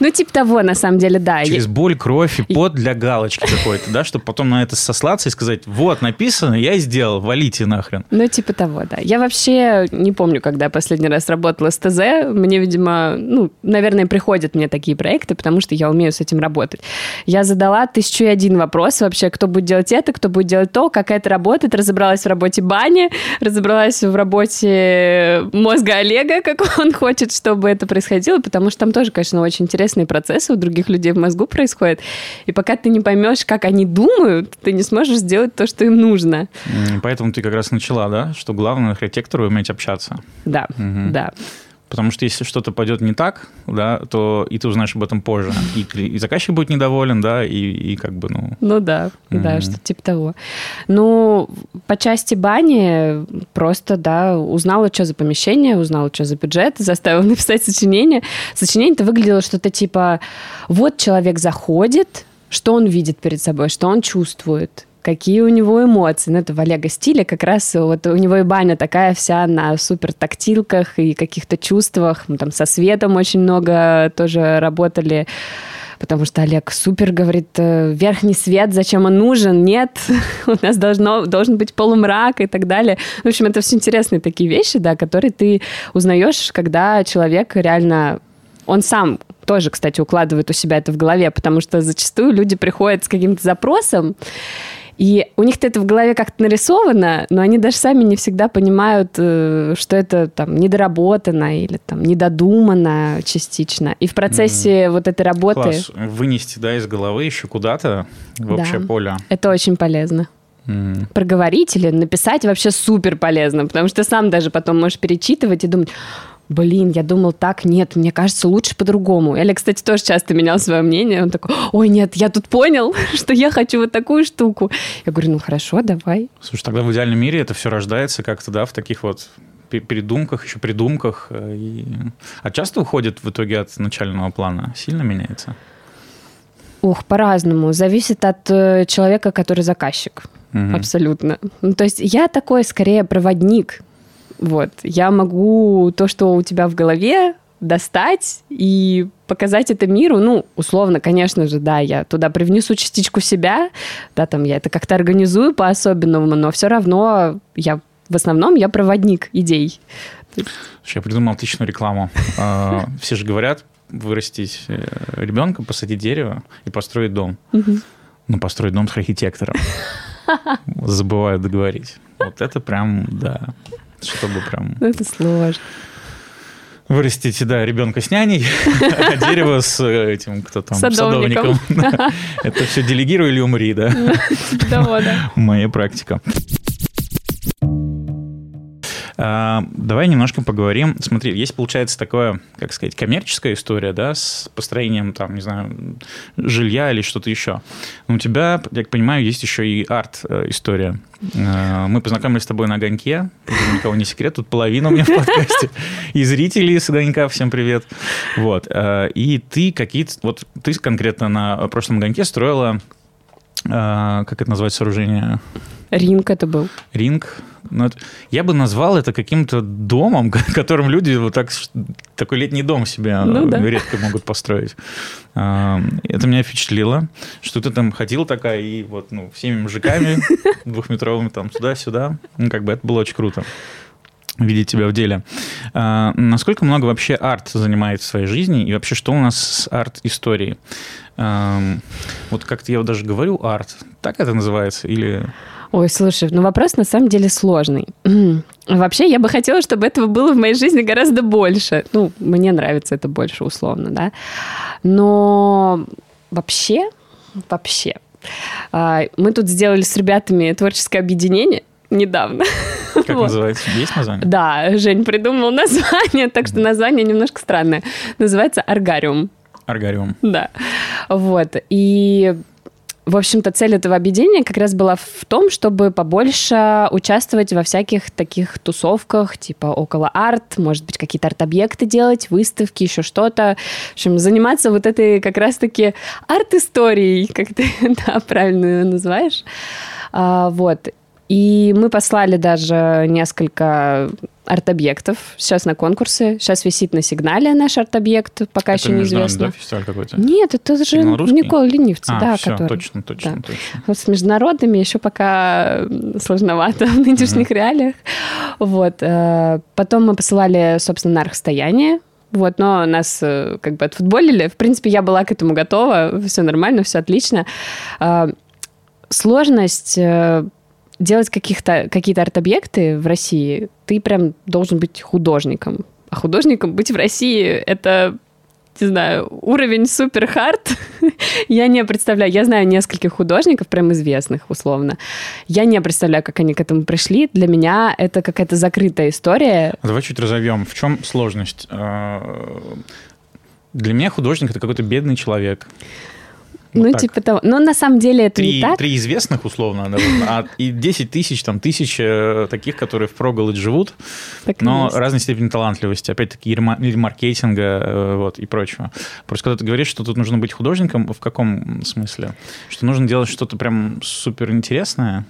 Ну, типа того, на самом деле, да. Через боль, кровь и пот для галочки какой-то, да, чтобы потом на это сослаться и сказать, вот, написано, я сделал, валите нахрен. Ну, типа того, да. Я вообще не помню, когда последний раз работала с ТЗ. Мне, видимо, ну, наверное, приходят мне такие проекты, потому что я умею с этим работать. Я задала тысячу и один вопрос вообще, кто будет делать это, кто будет делать то, как это работает. Разобралась в работе бани, разобралась в работе мозга Олега, как *laughs* он хочет, чтобы это происходило, потому что там тоже, конечно, очень интересные процессы у других людей в мозгу происходят. И пока ты не поймешь, как они думают, ты не сможешь сделать то, что им нужно. Поэтому ты как раз начала, да, что главное архитектору уметь общаться. Да, Мгм. да. Потому что если что-то пойдет не так, да, то и ты узнаешь об этом позже. И, и заказчик будет недоволен, да, и, и как бы, ну... Ну да, mm-hmm. да, что типа того. Ну, по части бани просто, да, узнала, что за помещение, узнала, что за бюджет, *laughs* заставила написать сочинение. Сочинение-то выглядело что-то типа, вот человек заходит, что он видит перед собой, что он чувствует, какие у него эмоции. Ну, это в Олега стиле как раз вот у него и баня такая вся на супер тактилках и каких-то чувствах. Мы там со светом очень много тоже работали потому что Олег супер говорит, «Э, верхний свет, зачем он нужен? Нет, *laughs* у нас должно, должен быть полумрак и так далее. В общем, это все интересные такие вещи, да, которые ты узнаешь, когда человек реально он сам тоже, кстати, укладывает у себя это в голове, потому что зачастую люди приходят с каким-то запросом, и у них это в голове как-то нарисовано, но они даже сами не всегда понимают, э, что это там недоработано или там недодумано частично. И в процессе mm. вот этой работы... Класс. Вынести, да, из головы еще куда-то в общее да. поле. Это очень полезно. Mm. Проговорить или написать вообще супер полезно, потому что сам даже потом можешь перечитывать и думать, блин, я думал так, нет, мне кажется, лучше по-другому. Эля, кстати, тоже часто менял свое мнение. Он такой, ой, нет, я тут понял, *laughs* что я хочу вот такую штуку. Я говорю, ну хорошо, давай. Слушай, тогда в идеальном мире это все рождается как-то, да, в таких вот передумках, еще придумках. Э, и... А часто уходит в итоге от начального плана? Сильно меняется? Ух, по-разному. Зависит от э, человека, который заказчик. Угу. Абсолютно. Ну, то есть я такой скорее проводник вот. Я могу то, что у тебя в голове, достать и показать это миру, ну, условно, конечно же, да, я туда привнесу частичку себя, да, там я это как-то организую по-особенному, но все равно я в основном я проводник идей. Я придумал отличную рекламу. А, все же говорят, вырастить э, ребенка, посадить дерево и построить дом. Ну, построить дом с архитектором. *laughs* Забываю договорить. Вот это прям, да, чтобы прям... Ну, это сложно. Вырастить, да, ребенка с няней, а дерево с э, этим, кто там, садовником. *laughs* Это все делегируй или умри, да? Да, да. Моя практика. А, давай немножко поговорим. Смотри, есть, получается, такое, как сказать, коммерческая история, да, с построением, там, не знаю, жилья или что-то еще. Но у тебя, я понимаю, есть еще и арт-история. А, мы познакомились с тобой на «Огоньке», никого не секрет, тут половина у меня в подкасте. И зрители с «Огонька», всем привет. Вот. А, и ты какие-то... Вот ты конкретно на прошлом «Огоньке» строила как это назвать сооружение? Ринг это был. Ринг. Ну, это, я бы назвал это каким-то домом, *laughs* которым люди вот так, такой летний дом себе ну, да. редко могут построить. А, это меня впечатлило, что ты там ходил такая и вот ну, всеми мужиками *laughs* двухметровыми там туда-сюда. Ну, как бы это было очень круто видеть тебя в деле. А, насколько много вообще арт занимает в своей жизни и вообще что у нас с арт-историей? Вот как-то я вот даже говорю арт, так это называется или... Ой, слушай, ну вопрос на самом деле сложный. *clears throat* Вообще, я бы хотела, чтобы этого было в моей жизни гораздо больше. Ну, мне нравится это больше, условно, да. Но вообще, вообще, а, мы тут сделали с ребятами творческое объединение недавно. Как *laughs* вот. называется? Есть название? Да, Жень придумал название, так что название немножко странное. Называется «Аргариум». Аргариум. Да. Вот. И в общем-то, цель этого объединения как раз была в том, чтобы побольше участвовать во всяких таких тусовках, типа около арт, может быть, какие-то арт-объекты делать, выставки, еще что-то. В общем, заниматься вот этой как раз-таки арт-историей, *laughs* как ты да, правильно ее называешь. А, вот. И мы послали даже несколько арт-объектов сейчас на конкурсе. Сейчас висит на сигнале наш арт-объект, пока это еще неизвестно. Да, фестиваль какой-то? Нет, это же Никола Ленивцы, а, да, все, который. точно, точно, да. точно. Вот с международными еще пока сложновато *laughs* в нынешних mm реалиях. Вот. Э, потом мы посылали, собственно, на архстояние, вот, но нас э, как бы отфутболили. В принципе, я была к этому готова, все нормально, все отлично. Э, сложность делать каких-то, какие-то арт-объекты в России, ты прям должен быть художником. А художником быть в России — это не знаю, уровень супер хард, *laughs* я не представляю. Я знаю нескольких художников, прям известных, условно. Я не представляю, как они к этому пришли. Для меня это какая-то закрытая история. Давай чуть разовьем. В чем сложность? А, для меня художник это какой-то бедный человек. Вот ну, так. типа того. Но на самом деле это три, не так. Три известных, условно, а и 10 тысяч, там, тысяч э, таких, которые в проголодь живут, так но разной степени талантливости, опять-таки, или маркетинга, э, вот, и прочего. Просто когда ты говоришь, что тут нужно быть художником, в каком смысле? Что нужно делать что-то прям супер интересное?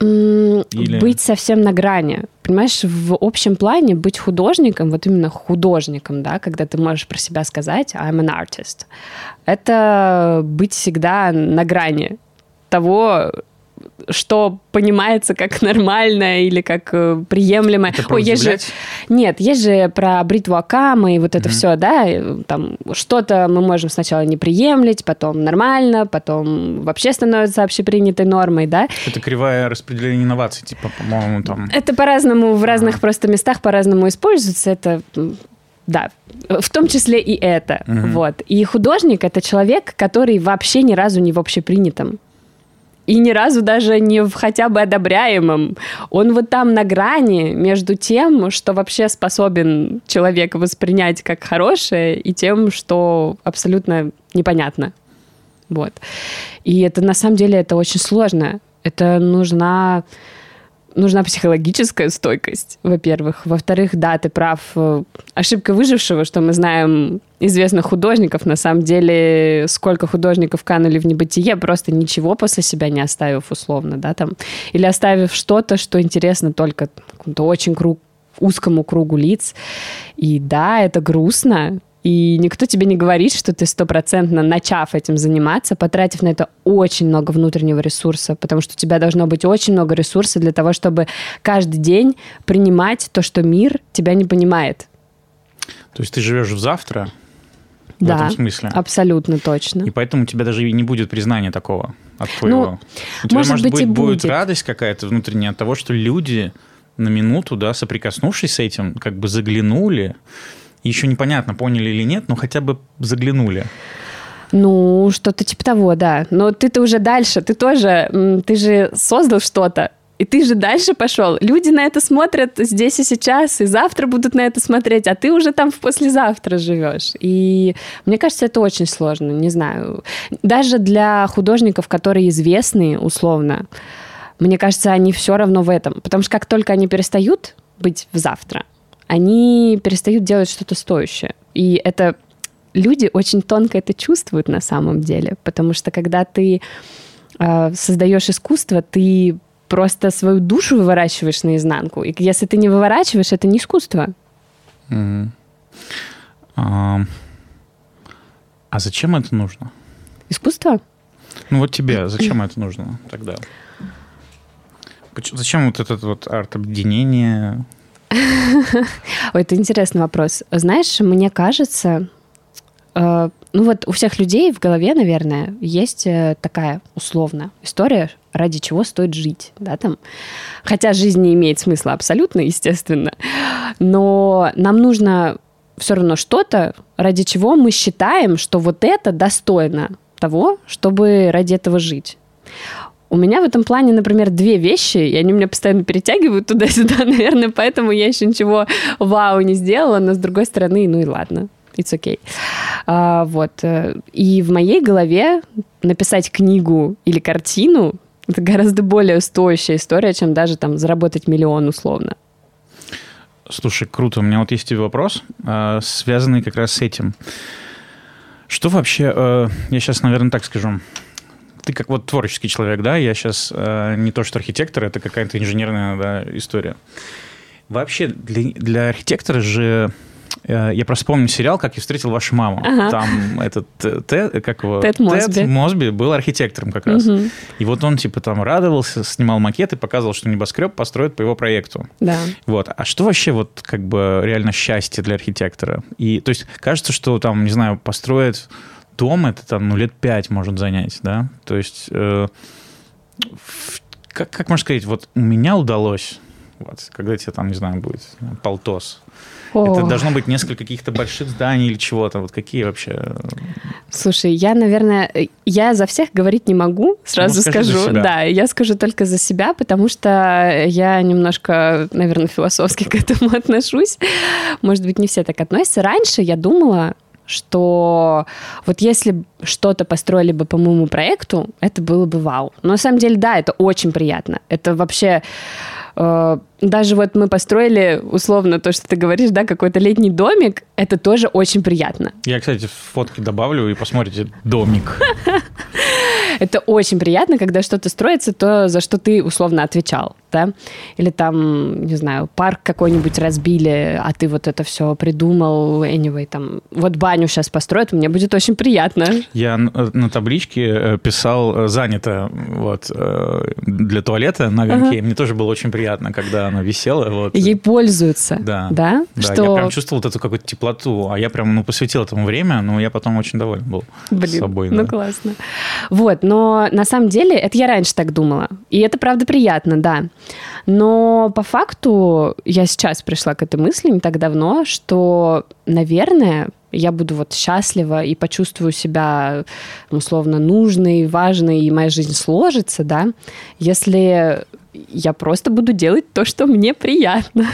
Или... Быть совсем на грани. Понимаешь, в общем плане быть художником, вот именно художником, да, когда ты можешь про себя сказать «I'm an artist», это быть всегда на грани того, что понимается как нормально или как э, приемлемо. Это Ой, есть же... Нет, есть же про бритву Акама и вот это mm-hmm. все, да, там что-то мы можем сначала не приемлить, потом нормально, потом вообще становится общепринятой нормой, да. Это кривая распределение инноваций, типа, по-моему, там... Это по-разному в разных а. просто местах по-разному используется, это да, в том числе и это. Угу. Вот. И художник это человек, который вообще ни разу не в общепринятом и ни разу даже не в хотя бы одобряемом. Он вот там на грани между тем, что вообще способен человек воспринять как хорошее, и тем, что абсолютно непонятно. Вот. И это на самом деле это очень сложно. Это нужна нужна психологическая стойкость, во-первых. Во-вторых, да, ты прав. Э, ошибка выжившего, что мы знаем известных художников, на самом деле, сколько художников канули в небытие, просто ничего после себя не оставив условно, да, там. Или оставив что-то, что интересно только какому-то очень круг, узкому кругу лиц. И да, это грустно, и никто тебе не говорит, что ты стопроцентно, начав этим заниматься, потратив на это очень много внутреннего ресурса, потому что у тебя должно быть очень много ресурса для того, чтобы каждый день принимать то, что мир тебя не понимает. То есть ты живешь в завтра, в да, этом смысле. абсолютно точно. И поэтому у тебя даже и не будет признания такого от твоего. Ну, у тебя, может, может быть, будет, будет радость какая-то внутренняя от того, что люди на минуту, да, соприкоснувшись с этим, как бы заглянули еще непонятно, поняли или нет, но хотя бы заглянули. Ну, что-то типа того, да. Но ты-то уже дальше, ты тоже, ты же создал что-то, и ты же дальше пошел. Люди на это смотрят здесь и сейчас, и завтра будут на это смотреть, а ты уже там в послезавтра живешь. И мне кажется, это очень сложно, не знаю. Даже для художников, которые известны условно, мне кажется, они все равно в этом. Потому что как только они перестают быть в завтра, они перестают делать что-то стоящее. И это люди очень тонко это чувствуют на самом деле, потому что когда ты э, создаешь искусство, ты просто свою душу выворачиваешь наизнанку. И если ты не выворачиваешь, это не искусство. Mm-hmm. А, а зачем это нужно? Искусство? Ну вот тебе зачем это нужно тогда? Зачем вот это вот арт-объединение? *laughs* Ой, это интересный вопрос. Знаешь, мне кажется, э, ну вот у всех людей в голове, наверное, есть э, такая условно история, ради чего стоит жить, да, там. Хотя жизнь не имеет смысла абсолютно, естественно, но нам нужно все равно что-то, ради чего мы считаем, что вот это достойно того, чтобы ради этого жить. У меня в этом плане, например, две вещи, и они меня постоянно перетягивают туда-сюда, *laughs* наверное, поэтому я еще ничего вау не сделала, но с другой стороны, ну и ладно, it's okay. А, вот. Э, и в моей голове написать книгу или картину это гораздо более стоящая история, чем даже там заработать миллион условно. Слушай, круто. У меня вот есть вопрос, а, связанный как раз с этим. Что вообще, э, я сейчас, наверное, так скажу, ты как вот творческий человек, да, я сейчас э, не то что архитектор, это какая-то инженерная да, история. Вообще для, для архитектора же э, я просто помню сериал «Как я встретил вашу маму». Ага. Там этот Тед, как его? Тед Мосби. Тед Мосби был архитектором как раз. Угу. И вот он типа там радовался, снимал макеты, показывал, что небоскреб построят по его проекту. Да. Вот. А что вообще вот как бы реально счастье для архитектора? И то есть кажется, что там, не знаю, построят дом это там, ну, лет пять может занять, да? То есть, э, как, как можно сказать, вот у меня удалось Вот, когда тебе там, не знаю, будет полтос. О. Это должно быть несколько каких-то больших зданий или чего-то. Вот какие вообще? Слушай, я, наверное, я за всех говорить не могу, сразу Ну, скажи скажу. Да, я скажу только за себя, потому что я немножко, наверное, философски *laughs* к этому отношусь. Может быть, не все так относятся. Раньше я думала, что вот если что-то построили бы по моему проекту, это было бы вау. Но на самом деле, да, это очень приятно. Это вообще... э, даже вот мы построили, условно, то, что ты говоришь, да, какой-то летний домик, это тоже очень приятно. Я, кстати, фотки добавлю и посмотрите домик. *laughs* Это очень приятно, когда что-то строится, то, за что ты условно отвечал, да? Или там, не знаю, парк какой-нибудь разбили, а ты вот это все придумал, anyway, там, вот баню сейчас построят, мне будет очень приятно. Я на на табличке э, писал э, «занято» вот, э, для туалета на огоньке. Ага. Мне тоже было очень приятно, когда она висела. Вот. Ей пользуются, Да. да? Да, что... я прям чувствовал вот эту какую-то теплоту, а я прям ну, посвятил этому время, но я потом очень доволен был Блин, собой. ну да. классно. Вот, но на самом деле, это я раньше так думала. И это, правда, приятно, да. Но по факту я сейчас пришла к этой мысли не так давно, что, наверное, я буду вот счастлива и почувствую себя условно нужной, важной, и моя жизнь сложится, да, если я просто буду делать то, что мне приятно.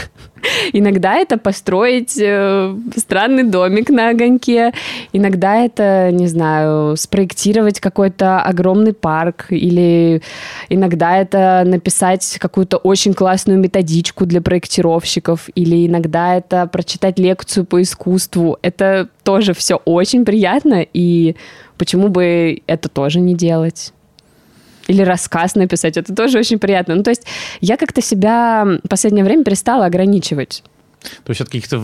Иногда это построить э, странный домик на огоньке, иногда это, не знаю, спроектировать какой-то огромный парк, или иногда это написать какую-то очень классную методичку для проектировщиков, или иногда это прочитать лекцию по искусству. Это тоже все очень приятно, и почему бы это тоже не делать? Или рассказ написать, это тоже очень приятно. Ну, то есть я как-то себя в последнее время перестала ограничивать. То есть от каких-то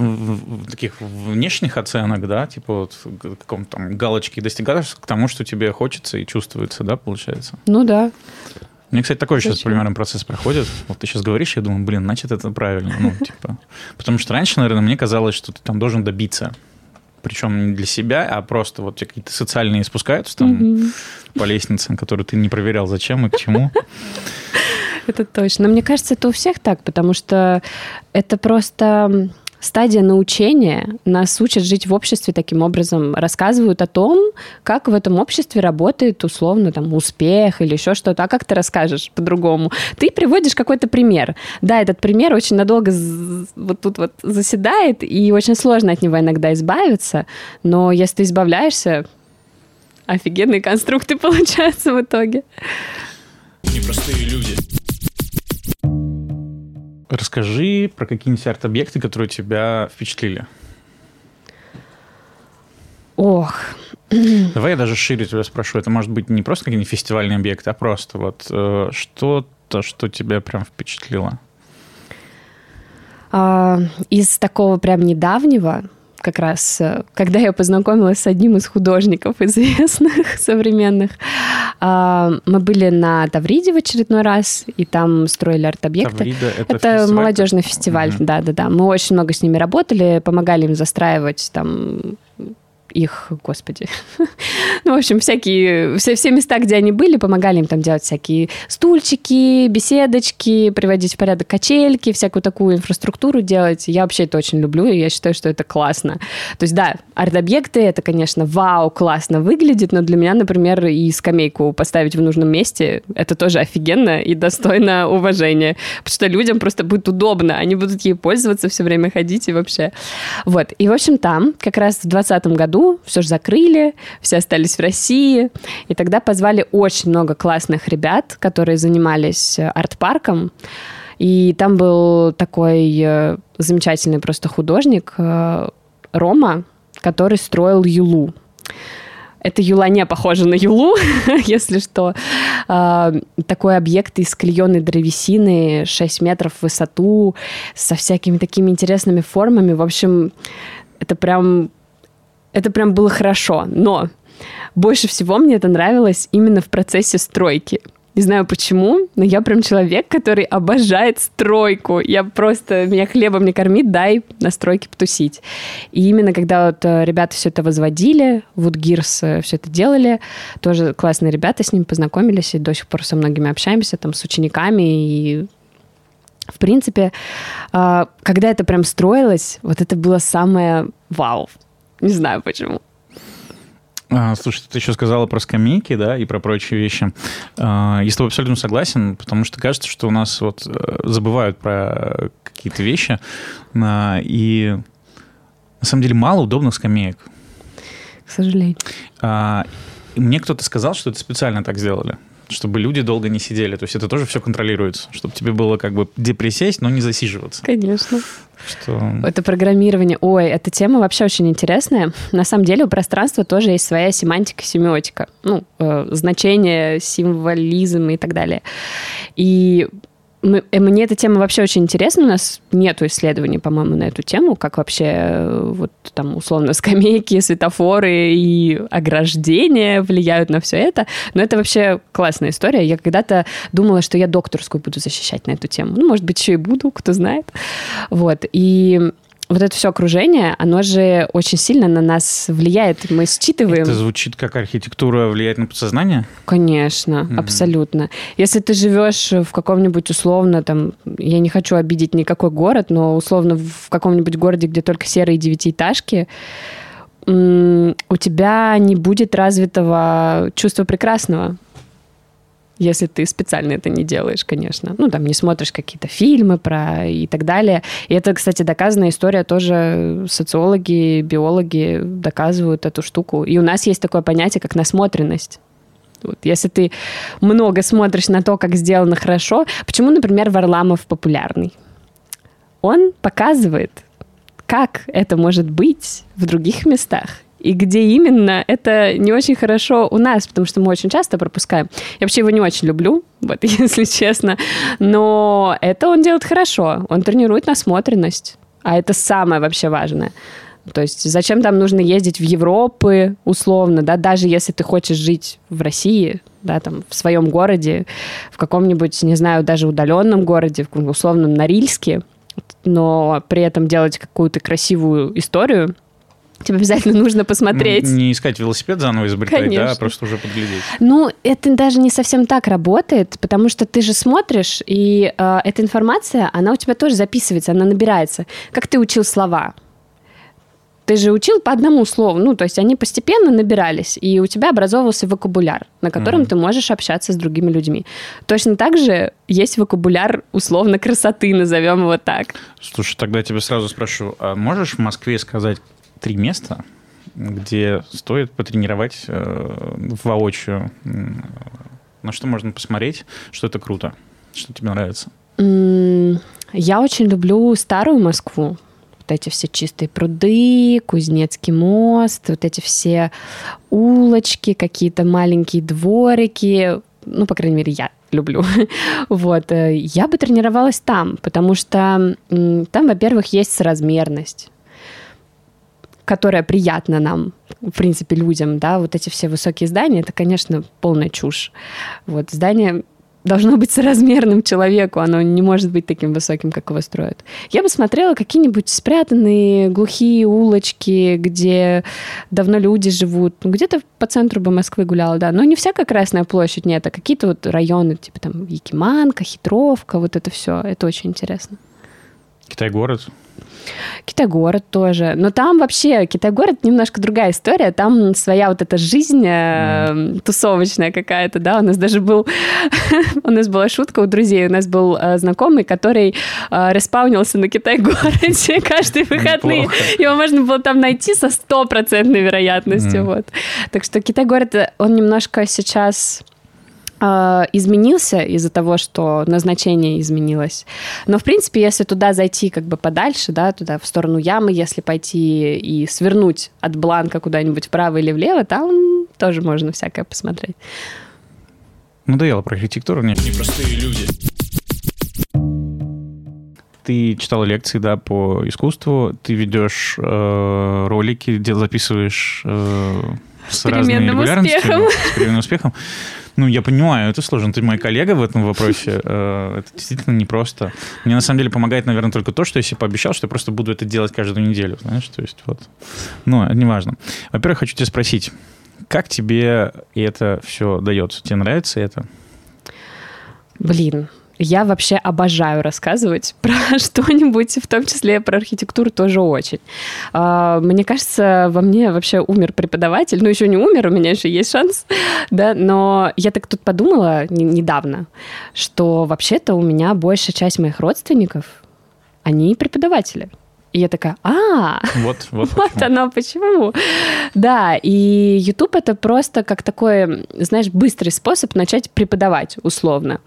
таких внешних оценок, да, типа вот к какому-то там галочки достигаешь к тому, что тебе хочется и чувствуется, да, получается? Ну да. Мне, кстати, такой сейчас Зачем? примерно процесс проходит. Вот ты сейчас говоришь, я думаю, блин, значит, это правильно. Ну, *laughs* типа, потому что раньше, наверное, мне казалось, что ты там должен добиться. Причем не для себя, а просто вот какие-то социальные спускаются там Мгм. по лестнице, которую ты не проверял, зачем и к чему. Это точно. Но мне кажется, это у всех так, потому что это просто стадия научения. Нас учат жить в обществе таким образом, рассказывают о том, как в этом обществе работает условно там успех или еще что-то. А как ты расскажешь по-другому? Ты приводишь какой-то пример. Да, этот пример очень надолго вот тут вот заседает, и очень сложно от него иногда избавиться, но если ты избавляешься, офигенные конструкты *laughs* получаются в итоге. Непростые люди. Расскажи про какие-нибудь арт-объекты, которые тебя впечатлили. Ох, *clears throat* Давай я даже шире тебя спрошу. Это может быть не просто какие-нибудь фестивальные объекты, а просто вот э, что-то, что тебя прям впечатлило. А, из такого прям недавнего, как раз, э, когда я познакомилась с одним из художников *laughs* известных, современных, а, мы были на Тавриде в очередной раз, и там строили арт-объекты. Таврида — это Это фестиваль? молодежный фестиваль, да-да-да. Мы очень много с ними работали, помогали им застраивать там их, господи, *laughs* ну, в общем, всякие, все, все места, где они были, помогали им там делать всякие стульчики, беседочки, приводить в порядок качельки, всякую такую инфраструктуру делать. Я вообще это очень люблю, и я считаю, что это классно. То есть, да, арт-объекты, это, конечно, вау, классно выглядит, но для меня, например, и скамейку поставить в нужном месте, это тоже офигенно и достойно уважения, потому что людям просто будет удобно, они будут ей пользоваться все время ходить и вообще. Вот, и, в общем, там как раз в 2020 году все же закрыли, все остались в России, и тогда позвали очень много классных ребят, которые занимались э, арт-парком, и там был такой э, замечательный просто художник э, Рома, который строил Юлу. Это Юла не похожа на Юлу, *laughs* если что. А, Такой объект из клееной древесины, 6 метров в высоту, со всякими такими интересными формами. В общем, это прям, это прям было хорошо. Но больше всего мне это нравилось именно в процессе стройки. Не знаю почему, но я прям человек, который обожает стройку. Я просто, меня хлебом не кормит, дай на стройке потусить. И именно когда вот э, ребята все это возводили, Woodgears э, все это делали, тоже классные ребята, с ними познакомились, и до сих пор со многими общаемся, там, с учениками, и В принципе, а, когда это прям строилось, вот это было самое вау. Не знаю почему. А, слушай, ты еще сказала про скамейки, да, и про прочие вещи. А, я с тобой абсолютно согласен, потому что кажется, что у нас вот э, забывают про какие-то вещи, а, и на самом деле мало удобных скамеек. К сожалению. Мне кто-то сказал, что это специально так сделали чтобы люди долго не сидели. То есть это тоже все контролируется, чтобы тебе было как бы где присесть, но не засиживаться. Конечно. Что... Это программирование. Ой, эта тема вообще очень интересная. На самом деле у пространства тоже есть своя семантика, семиотика. Ну, э, значение, символизм и так далее. И мне эта тема вообще очень интересна. У нас нет исследований, по-моему, на эту тему, как вообще э, вот там условно *laughs* скамейки, светофоры и ограждения влияют на все это. Но это вообще классная история. Я когда-то думала, что я докторскую буду защищать на эту тему. Ну, может быть, еще и буду, кто знает. Вот. И вот это все окружение, оно же очень сильно на нас влияет. Мы считываем. Это звучит как архитектура влияет на подсознание? Конечно, mm-hmm. абсолютно. Если ты живешь в каком-нибудь условно, там, я не хочу обидеть никакой город, но условно в каком-нибудь городе, где только серые девятиэтажки, у тебя не будет развитого чувства прекрасного если ты специально это не делаешь, конечно. Ну, там, не смотришь какие-то фильмы про и так далее. И это, кстати, доказанная история тоже. Социологи, биологи доказывают эту штуку. И у нас есть такое понятие, как насмотренность. Вот, если ты много смотришь на то, как сделано хорошо, почему, например, Варламов популярный? Он показывает, как это может быть в других местах и где именно, это не очень хорошо у нас, потому что мы очень часто пропускаем. Я вообще его не очень люблю, *laughs* вот, *laughs* если честно, но это он делает хорошо, он тренирует насмотренность, а это самое вообще важное. То есть зачем там нужно ездить в Европы, условно, да, даже если ты хочешь жить в России, да, там, в своем городе, в каком-нибудь, не знаю, даже удаленном городе, в условном Норильске, но при этом делать какую-то красивую историю, тебе обязательно нужно посмотреть. Ну, не искать велосипед заново изобретать, Конечно. да, а просто уже подглядеть. Ну, это даже не совсем так работает, потому что ты же смотришь, и э, эта информация, она у тебя тоже записывается, она набирается. Как ты учил слова? Ты же учил по одному слову, ну, то есть они постепенно набирались, и у тебя образовывался вокабуляр, на котором mm-hmm. ты можешь общаться с другими людьми. Точно так же есть вокабуляр условно красоты, назовем его так. Слушай, тогда я тебя сразу спрошу, а можешь в Москве сказать три места, где стоит потренировать э, воочию. На что можно посмотреть, что это круто, что тебе нравится? Я очень люблю старую Москву. Вот эти все чистые пруды, Кузнецкий мост, вот эти все улочки, какие-то маленькие дворики. Ну, по крайней мере, я люблю. *laughs* вот. Э, я бы тренировалась там, потому что там, во-первых, есть соразмерность которая приятна нам, в принципе, людям, да, вот эти все высокие здания, это, конечно, полная чушь. Вот, здание должно быть соразмерным человеку, оно не может быть таким высоким, как его строят. Я бы смотрела какие-нибудь спрятанные глухие улочки, где давно люди живут. Ну, где-то по центру бы Москвы гуляла, да. Но не всякая Красная площадь, нет, а какие-то вот районы, типа там Якиманка, Хитровка, вот это все. Это очень интересно. Китай-город? Китай-город тоже. Но там вообще Китай-город немножко другая история. Там своя вот эта жизнь mm. тусовочная какая-то, да. У нас даже был... *laughs* у нас была шутка у друзей. У нас был э, знакомый, который э, респаунился на Китай-городе *laughs* каждые выходные. Его можно было там найти со стопроцентной вероятностью. Mm. Вот. Так что Китай-город, он немножко сейчас изменился из-за того, что назначение изменилось. Но, в принципе, если туда зайти как бы подальше, да, туда в сторону ямы, если пойти и свернуть от бланка куда-нибудь вправо или влево, там тоже можно всякое посмотреть. Надоело про архитектуру, нет? Непростые люди. Ты читал лекции, да, по искусству, ты ведешь э, ролики, где записываешь э, с, регулярностью, успехом. с переменным успехом. Ну, я понимаю, это сложно. Ты мой коллега в этом вопросе. *laughs* Э, это действительно непросто. Мне на самом деле помогает, наверное, только то, что я себе пообещал, что я просто буду это делать каждую неделю, знаешь, то есть вот. Ну, неважно. Во-первых, хочу тебя спросить, как тебе это все дается? Тебе нравится это? Блин, Я вообще обожаю рассказывать *laughs* про что-нибудь, в том числе про архитектуру тоже очень. А, мне кажется, во мне вообще умер преподаватель. Ну, еще не умер, у меня еще есть шанс, *laughs* да, но я так тут подумала недавно, что вообще-то у меня большая часть моих родственников, они преподаватели. И я такая, а, вот, *laughs* вот, вот почему. оно почему. Да, и YouTube это просто как такой, знаешь, быстрый способ начать преподавать условно.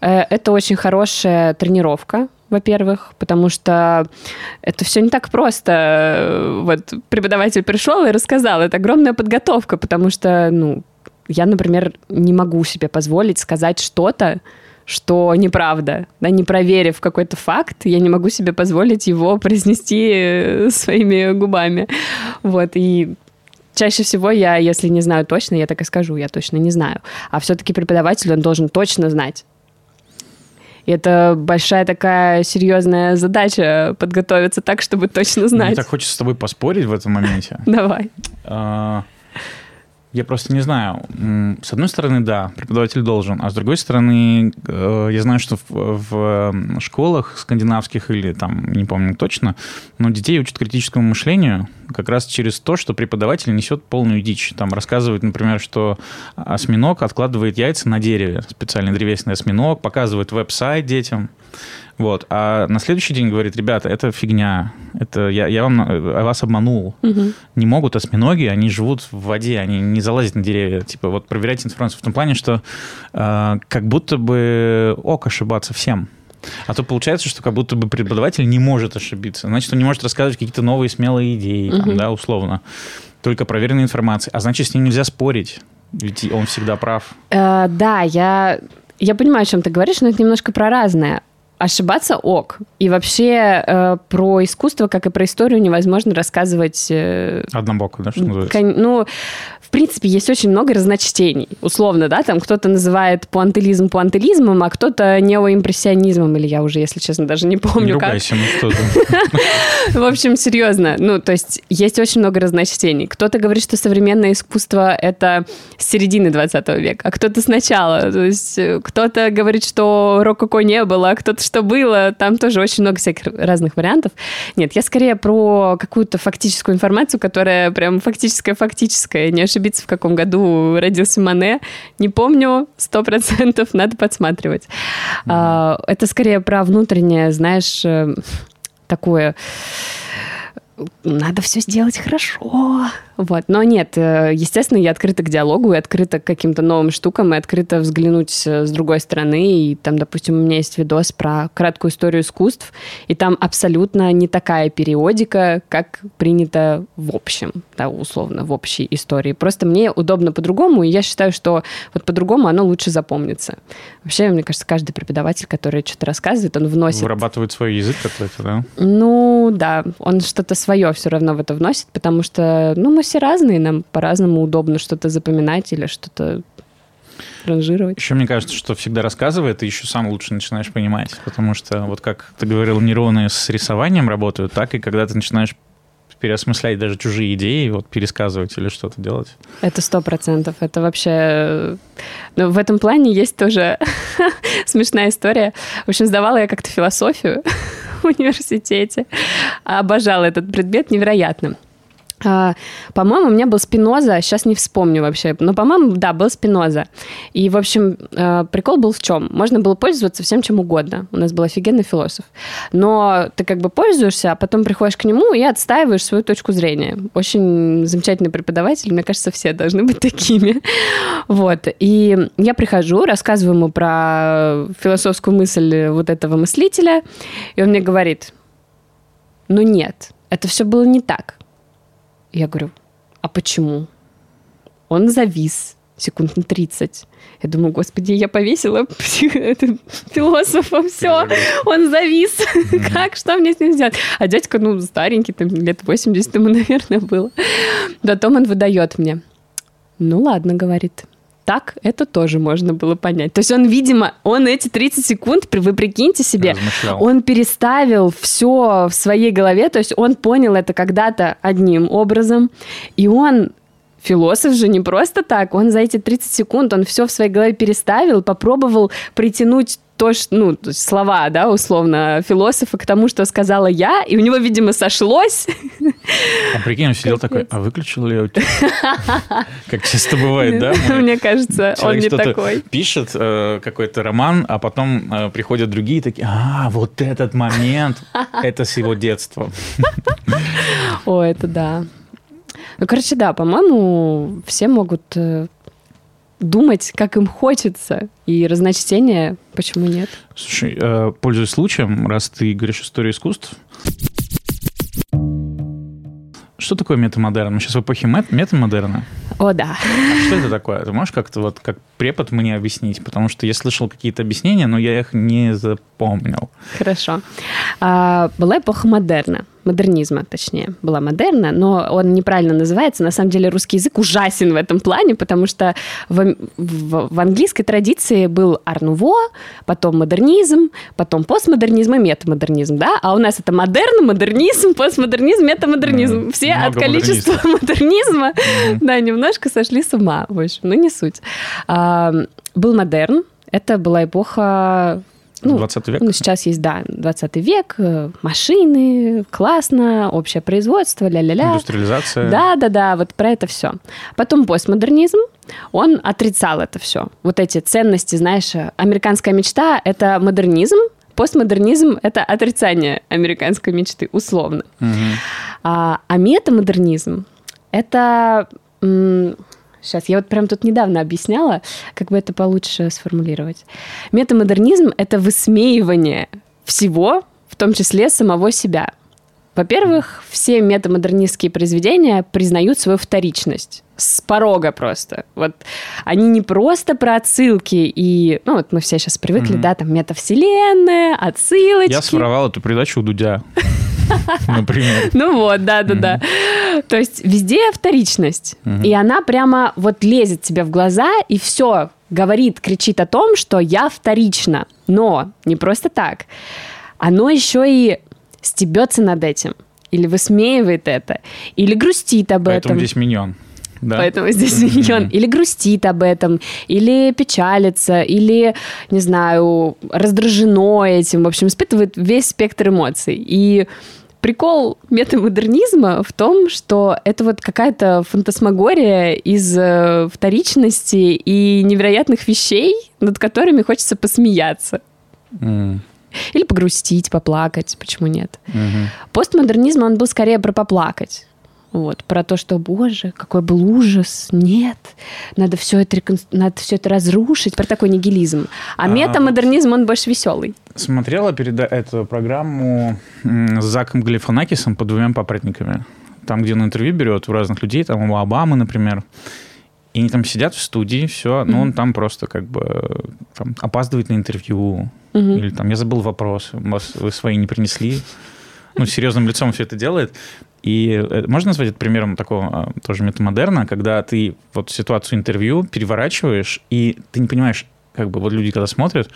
Э, это очень хорошая тренировка, во-первых, потому что это все не так просто. Вот преподаватель пришел и рассказал, это огромная подготовка, потому что, ну, я, например, не могу себе позволить сказать что-то, что неправда, да, не проверив какой-то факт, я не могу себе позволить его произнести э, своими губами, вот, и чаще всего я, если не знаю точно, я так и скажу, я точно не знаю, а все-таки преподаватель, он должен точно знать, и это большая такая серьезная задача подготовиться так, чтобы точно знать. Мне так хочется с тобой поспорить в этом моменте. *laughs* Давай. Я просто не знаю. С одной стороны, да, преподаватель должен, а с другой стороны, э, я знаю, что в, в школах скандинавских или там, не помню точно, но детей учат критическому мышлению как раз через то, что преподаватель несет полную дичь. Там рассказывает, например, что осьминог откладывает яйца на дереве, специальный древесный осьминог, показывает веб-сайт детям. Вот. А на следующий день говорит, ребята, это фигня, это я, я вам я вас обманул. Угу. Не могут осьминоги, они живут в воде, они не залазят на деревья. Типа вот проверяйте информацию в том плане, что э, как будто бы ок ошибаться всем. А то получается, что как будто бы преподаватель не может ошибиться. Значит, он не может рассказывать какие-то новые смелые идеи, угу. там, да, условно. Только проверенная информация. А значит, с ним нельзя спорить. Ведь он всегда прав. Э, да, я я понимаю, о чем ты говоришь, но это немножко про разное ошибаться ок. И вообще э, про искусство, как и про историю, невозможно рассказывать... Э, Однобоко, да, что называется? Кон, ну, в принципе, есть очень много разночтений. Условно, да, там кто-то называет пуантылизм пуантылизмом, а кто-то неоимпрессионизмом, или я уже, если честно, даже не помню, не ругайся, как. ну В общем, серьезно. Ну, то есть есть очень много разночтений. Кто-то говорит, что современное искусство — это с середины 20 века, а кто-то сначала. То есть э, кто-то говорит, что рококо не было, а кто-то что было. Там тоже очень много всяких разных вариантов. Нет, я скорее про какую-то фактическую информацию, которая прям фактическая-фактическая, не ошибиться, в каком году родился Мане. Не помню, сто процентов, надо подсматривать. Mm-hmm. Это скорее про внутреннее, знаешь, э, такое надо все сделать хорошо. Вот. Но нет, э, естественно, я открыта к диалогу, и открыта к каким-то новым штукам, и открыта взглянуть э, с другой стороны. И там, допустим, у меня есть видос про краткую историю искусств, и там абсолютно не такая периодика, как принято в общем, да, условно, в общей истории. Просто мне удобно по-другому, и я считаю, что вот по-другому оно лучше запомнится. Вообще, мне кажется, каждый преподаватель, который что-то рассказывает, он вносит... Вырабатывает свой язык какой-то, да? Ну, да, он что-то свое все равно в это вносит, потому что, ну, мы все разные, нам по-разному удобно что-то запоминать или что-то ранжировать. Еще мне кажется, что всегда рассказывая, ты еще сам лучше начинаешь понимать, потому что вот как ты говорил, нейроны с рисованием работают, так и когда ты начинаешь переосмыслять даже чужие идеи, вот пересказывать или что-то делать. Это сто процентов. Это вообще... Ну, в этом плане есть тоже *laughs* смешная история. В общем, сдавала я как-то философию *laughs* в университете. Обожала этот предмет невероятно. А, по-моему, у меня был Спиноза, сейчас не вспомню вообще, но, по-моему, да, был Спиноза. И, в общем, а, прикол был в чем? Можно было пользоваться всем чем угодно. У нас был офигенный философ. Но ты как бы пользуешься, а потом приходишь к нему и отстаиваешь свою точку зрения. Очень замечательный преподаватель, мне кажется, все должны быть такими. *laughs* Вот. И я прихожу, рассказываю ему про философскую мысль вот этого мыслителя, и он мне говорит, ну нет, это все было не так я говорю, а почему? Он завис секунд на 30. Я думаю, господи, я повесила *laughs* философа, все, он завис. *laughs* как, что мне с ним сделать? А дядька, ну, старенький, там лет 80 ему, *laughs* наверное, было. Потом он выдает мне. Ну, ладно, говорит так это тоже можно было понять. То есть он, видимо, он эти 30 секунд, вы прикиньте себе, Размышлял. он переставил все в своей голове, то есть он понял это когда-то одним образом, и он Философ же не просто так, он за эти 30 секунд, он все в своей голове переставил, попробовал притянуть то, что, ну, то есть слова, да, условно, философа к тому, что сказала я, и у него, видимо, сошлось. А прикинь, он сидел такой, а выключил ли я у тебя? Как часто бывает, да? *laughs* Мне кажется, он не такой. Пишет э, какой-то роман, а потом э, приходят другие такие, а, вот этот момент, это с его детства. *laughs* О, это да. Ну, короче, да, по-моему, все могут э, думать, как им хочется, и разночтение, почему нет? Слушай, э, пользуясь случаем, раз ты говоришь историю искусств, что такое метамодерн? Мы сейчас в эпохе мет- метамодерна. О, да. А что это такое? Ты можешь как-то вот как препод мне объяснить? Потому что я слышал какие-то объяснения, но я их не запомнил. Хорошо. А, была эпоха модерна, модернизма, точнее. Была модерна, но он неправильно называется. На самом деле русский язык ужасен в этом плане, потому что в, в- в английской традиции был арнуво, потом модернизм, потом постмодернизм и метамодернизм, да? А у нас это модерн, модернизм, постмодернизм, метамодернизм. Мгм. Все от количества модернизма, Мгм. да, немножко сошли с ума, в общем, ну не суть. А, был модерн, это была эпоха ну, 20 век? ну, сейчас есть, да, 20 век, э, машины, классно, общее производство, ля-ля-ля. Индустриализация. Да, да, да, вот про это все. Потом постмодернизм, он отрицал это все. Вот эти ценности, знаешь, э, американская мечта – это модернизм, постмодернизм – это отрицание американской мечты, условно. Мгм. А, а метамодернизм – это... Сейчас, я вот прям тут недавно объясняла, как бы это получше сформулировать. Метамодернизм – это высмеивание всего, в том числе самого себя. Во-первых, все метамодернистские произведения признают свою вторичность с порога просто. Вот они не просто про отсылки и, ну вот мы все сейчас привыкли, Мгм. да, там метавселенная, отсылочки. Я своровал эту передачу у Дудя. *laughs* Например. Ну вот, да-да-да. То есть везде вторичность. И она прямо вот лезет тебе в глаза и все говорит, кричит о том, что я вторична. Но не просто так. Оно еще и стебется над этим. Или высмеивает это. Или грустит об Поэтому этом. здесь миньон. Да? Поэтому здесь миньон. Или грустит об этом, или печалится, или, не знаю, раздражено этим. В общем, испытывает весь спектр эмоций. И прикол метамодернизма в том, что это вот какая-то фантасмагория из э, вторичности и невероятных вещей, над которыми хочется посмеяться. М, *laughs* Или погрустить, поплакать, почему нет? мгм. Постмодернизм, он был скорее про поплакать. Вот, про то, что, боже, какой был ужас, нет, надо все это, рекон- надо все это разрушить, про такой нигилизм. А, А, метамодернизм, он больше веселый. Смотрела переда- эту программу с Заком Галифанакисом по двумя папоротниками. Там, где он интервью берет у разных людей, там у Обамы, например. И они там сидят в студии, все, но он там просто как бы э, там, опаздывает на интервью. Мгм. Или там, я забыл вопрос, вы свои не принесли. Ну, серьезным лицом все это делает. И э, можно назвать это примером такого а, тоже метамодерна, когда ты вот ситуацию интервью переворачиваешь, и ты не понимаешь, как бы вот люди, когда смотрят,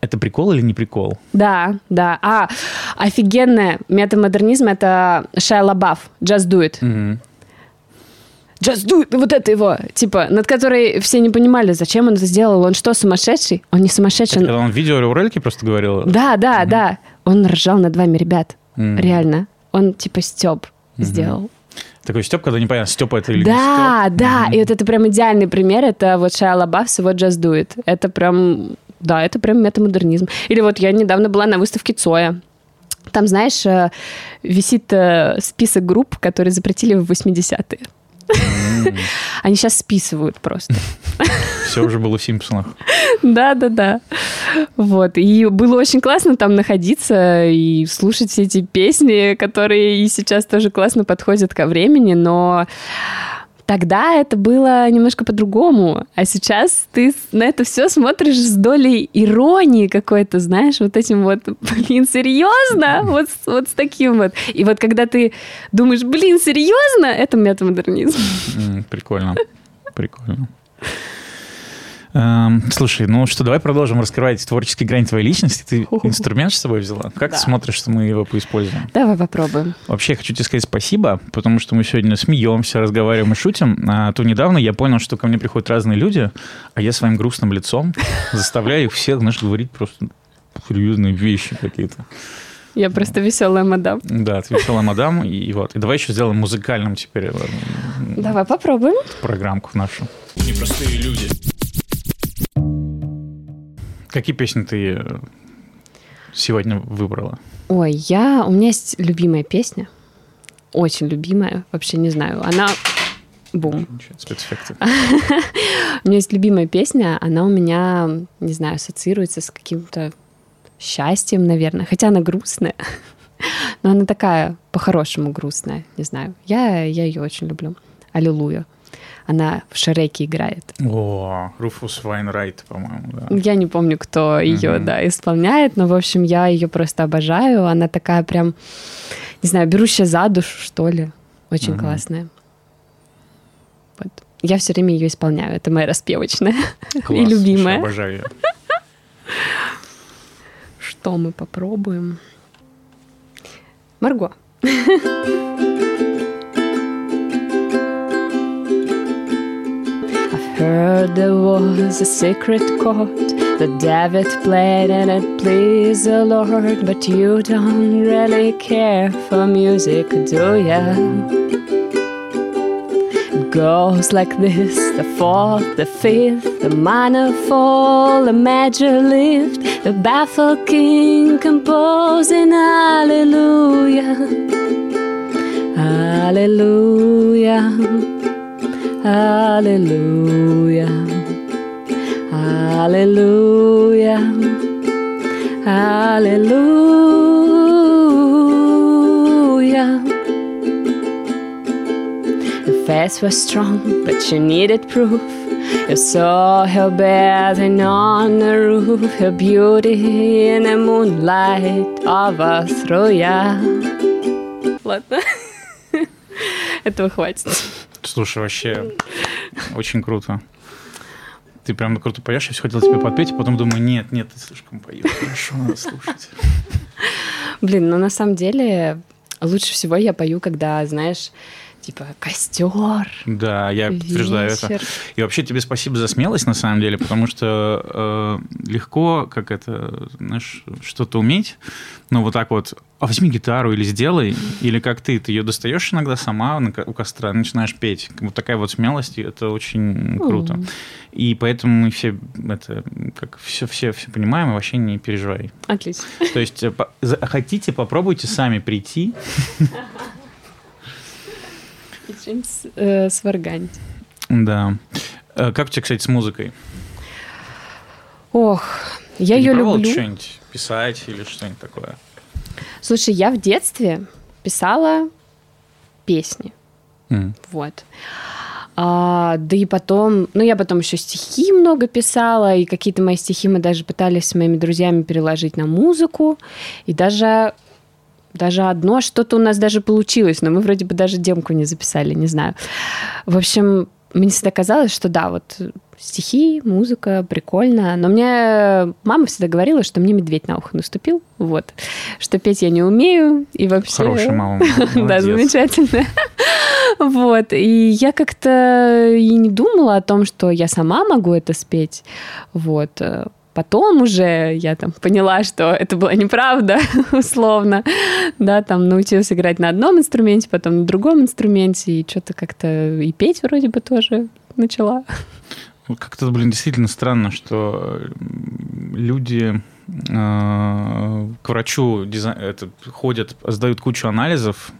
это прикол или не прикол? Да, да. А, офигенная метамодернизм — это Шайа Лабаф, Just Do It. Мгм. Just Do It, вот это его, типа, над которой все не понимали, зачем он это сделал. Он что, сумасшедший? Он не сумасшедший. он- Когда он в видеоролике просто говорил. Да, да, да. Он ржал над вами, ребят. М. Реально. Он типа Степ сделал. Такой Степ, когда непонятно, Степа это или Да, не Степ. да, Мгм. и вот это прям идеальный пример, это вот Шайа Лабаф с его Just Do It. Это прям, да, это прям метамодернизм. Или вот я недавно была на выставке Цоя. Там, знаешь, э, висит э, список групп, которые запретили в 80-е. *laughs* Они сейчас списывают просто. Все уже было в Симпсонах. Да, да, да. Вот. И было очень классно там находиться и слушать все эти песни, которые и сейчас тоже классно подходят ко времени, но тогда это было немножко по-другому. А сейчас ты на это все смотришь с долей иронии какой-то, знаешь, вот этим вот, *laughs* блин, серьезно? *laughs* Вот, вот с таким вот. И вот когда ты думаешь, блин, серьезно? Это метамодернизм. Прикольно. Прикольно. Эм, слушай, ну что, давай продолжим раскрывать творческий грань твоей личности. Ты инструмент с собой взяла? Как Да. ты смотришь, что мы его поиспользуем? Давай попробуем. Вообще, я хочу тебе сказать спасибо, потому что мы сегодня смеемся, разговариваем и шутим. А то недавно я понял, что ко мне приходят разные люди, а я своим грустным лицом заставляю их всех, знаешь, говорить просто серьезные вещи какие-то. Я просто веселая мадам. Да, ты веселая мадам, и, и вот. И давай еще сделаем музыкальным теперь э, Давай попробуем. программку нашу. Непростые люди. Какие песни ты э, сегодня выбрала? Ой, я... У меня есть любимая песня. Очень любимая. Вообще не знаю. Она... Бум. Ничего, Спецэффекты. *laughs* У меня есть любимая песня. Она у меня, не знаю, ассоциируется с каким-то счастьем, наверное. Хотя она грустная. *laughs* Но она такая по-хорошему грустная. Не знаю. Я, я ее очень люблю. Аллилуйя. Она в Шреке играет. О, Руфус Вайнрайт, по-моему, да. Я не помню, кто ее, Мгм. да, исполняет, но, в общем, я ее просто обожаю. Она такая прям, не знаю, берущая за душу, что ли. Очень Мгм. классная. Вот. Я все время ее исполняю. Это моя распевочная. *laughs* Класс, И любимая. слушай, Обожаю ее. Что мы попробуем? Марго. *laughs* heard there was a secret chord that David played and it pleased the Lord, but you don't really care for music, do ya? It goes like this the fourth, the fifth, the minor fall, the major lift, the baffled king composing hallelujah. Hallelujah. Hallelujah. Hallelujah. Hallelujah. The faith was strong, but she needed proof. You saw her bathing on the roof, her beauty in the moonlight overthrew ya. Ладно. *laughs* Этого хватит. Слушай, вообще очень круто. Ты прям круто поешь, я все хотел тебе подпеть, а потом думаю, нет, нет, ты слишком поешь. Хорошо, надо слушать. Блин, ну на самом деле лучше всего я пою, когда, знаешь, типа костер. Да, я подтверждаю это. вечер. И вообще тебе спасибо за смелость, на самом деле, потому что э, легко, как это, знаешь, что-то уметь, но вот так вот, а возьми гитару или сделай, или как ты, ты ее достаешь иногда сама у костра, начинаешь петь. Вот такая вот смелость, и это очень круто. И поэтому мы все это, как все, все, все понимаем, и вообще не переживай. Отлично. То есть э, по- хотите, попробуйте сами прийти. С- э, сварганить. Да. Э, Как у тебя, кстати, с музыкой? Ох, я Ты не ее пробовала люблю. что-нибудь писать или что-нибудь такое? Слушай, я в детстве писала песни. Вот. А, да и потом, ну я потом еще стихи много писала, и какие-то мои стихи мы даже пытались с моими друзьями переложить на музыку, и даже даже одно что-то у нас даже получилось, но мы вроде бы даже демку не записали, не знаю. В общем, мне всегда казалось, что да, вот стихи, музыка, прикольно. Но мне мама всегда говорила, что мне медведь на ухо наступил, вот. Что петь я не умею, и вообще... Хорошая мама. *laughs* Да, замечательно. *laughs* Вот. И я как-то и не думала о том, что я сама могу это спеть. Вот. Потом уже я там поняла, что это была неправда, *laughs* условно. Да, там научилась играть на одном инструменте, потом на другом инструменте, и что-то как-то и петь вроде бы тоже начала. Вот Как-то, блин, действительно странно, что м, люди э, к врачу дизай- это, ходят, сдают кучу анализов,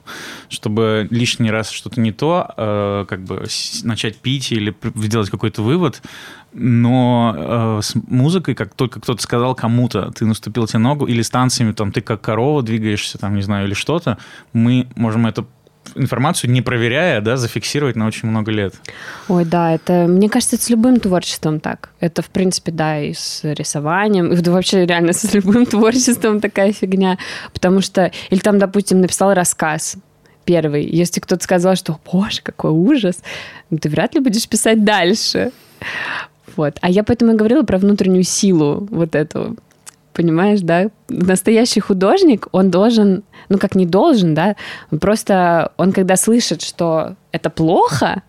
чтобы лишний раз что-то не то, э, как бы начать пить или сделать какой-то вывод. Но э, с музыкой, как только кто-то сказал кому-то, ты наступил тебе ногу, или с танцами, там, ты как корова двигаешься, там, не знаю, или что-то, мы можем эту информацию, не проверяя, да, зафиксировать на очень много лет. Ой, да, это, мне кажется, это с любым творчеством так. Это, в принципе, да, и с рисованием, и вообще реально с любым творчеством такая фигня. Потому что, или там, допустим, написал рассказ первый, если кто-то сказал, что, боже, какой ужас, ну, ты вряд ли будешь писать дальше. Вот. А я поэтому и говорила про внутреннюю силу вот эту. Понимаешь, да? Настоящий художник, он должен, ну как не должен, да, просто, он когда слышит, что это плохо,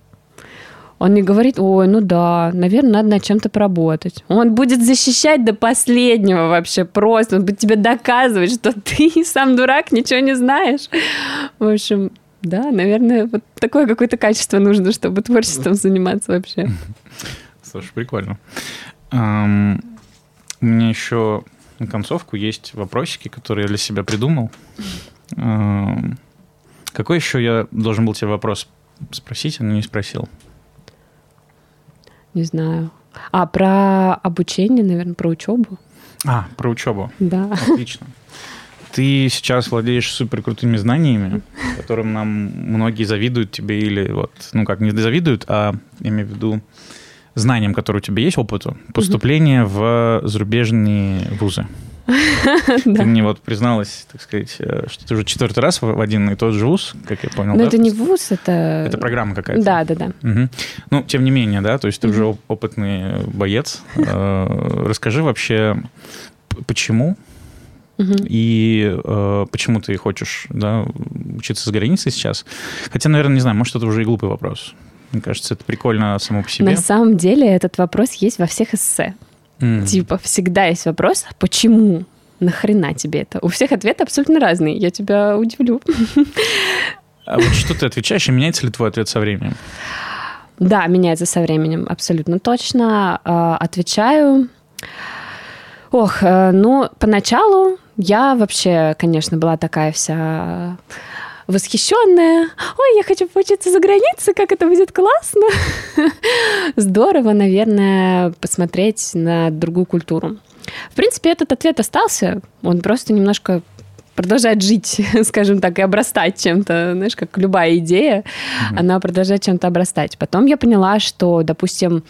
он не говорит, ой, ну да, наверное, надо над чем-то поработать. Он будет защищать до последнего вообще просто. Он будет тебе доказывать, что *laughs* ты сам дурак, ничего не знаешь. В общем, да, наверное, вот такое какое-то качество нужно, чтобы творчеством заниматься вообще. Слушай, прикольно. У меня еще на концовку есть вопросики, которые я для себя придумал. Um, какой еще я должен был тебе вопрос спросить, но не спросил? Не знаю. А, про обучение, наверное, про учебу. А, про учебу. Да. Отлично. Ты сейчас владеешь супер крутыми знаниями, которым нам многие завидуют тебе или вот, ну как, не завидуют, а я имею в виду знаниям, которые у тебя есть, опыту поступления в зарубежные вузы. *laughs* Ты мне вот призналась, так сказать, э, что ты уже четвертый раз в один и тот же вуз, как я понял. Но это не вуз, это... Это программа какая-то. Да, да, да. Ну, тем не менее, да, то есть ты уже опытный боец. Э, расскажи вообще, почему и э, почему ты хочешь да, учиться за границей сейчас? Хотя, наверное, не знаю, может, это уже и глупый вопрос. Мне кажется, это прикольно само по себе. На самом деле этот вопрос есть во всех эссе. Mm. Типа всегда есть вопрос, почему? Нахрена тебе это? У всех ответы абсолютно разные. Я тебя удивлю. А вот что ты отвечаешь, и меняется ли твой ответ со временем? Да, меняется со временем, абсолютно точно. А, отвечаю. Ох, э, ну, поначалу я вообще, конечно, была такая вся восхищенная. Ой, я хочу поучиться за границей, как это будет классно. *laughs* Здорово, наверное, посмотреть на другую культуру. В принципе, этот ответ остался. Он просто немножко продолжает жить, *laughs* скажем так, и обрастать чем-то, знаешь, как любая идея, mm-hmm. она продолжает чем-то обрастать. Потом я поняла, что, допустим,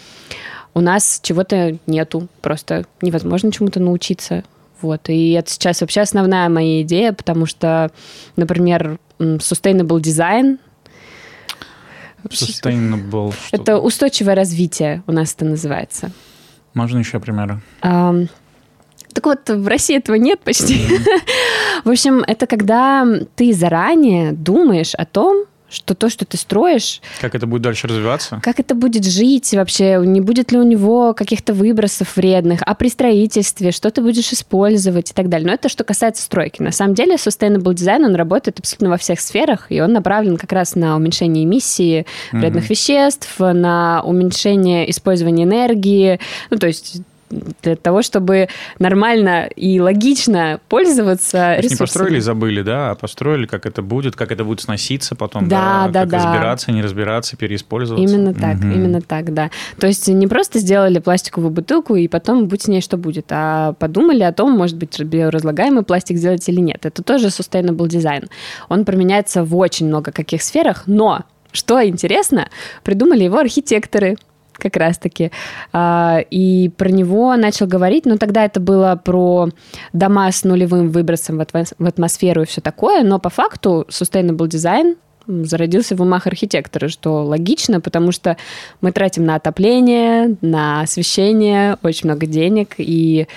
у нас чего-то нету, просто невозможно чему-то научиться. Вот. И это сейчас вообще основная моя идея, потому что, например, sustainable design Sustainable. Это устойчивое развитие у нас это называется. Можно еще примеры? Um, так вот, в России этого нет почти. Mm-hmm. *laughs* в общем, это когда ты заранее думаешь о том, что то, что ты строишь... Как это будет дальше развиваться? Как это будет жить вообще? Не будет ли у него каких-то выбросов вредных? А при строительстве что ты будешь использовать и так далее? Но это что касается стройки. На самом деле Sustainable Design, он работает абсолютно во всех сферах, и он направлен как раз на уменьшение эмиссии вредных mm-hmm. веществ, на уменьшение использования энергии. Ну, то есть для того, чтобы нормально и логично пользоваться ресурсами. Не построили и забыли, да, а построили, как это будет, как это будет сноситься потом, да, да, да как да. разбираться, не разбираться, переиспользоваться. Именно так, угу. именно так, да. То есть не просто сделали пластиковую бутылку и потом будь с ней что будет, а подумали о том, может быть, биоразлагаемый пластик сделать или нет. Это тоже sustainable design. Он применяется в очень много каких сферах, но что интересно, придумали его архитекторы, как раз-таки. А, и про него начал говорить, но тогда это было про дома с нулевым выбросом в атмосферу и все такое, но по факту sustainable design зародился в умах архитектора, что логично, потому что мы тратим на отопление, на освещение очень много денег, и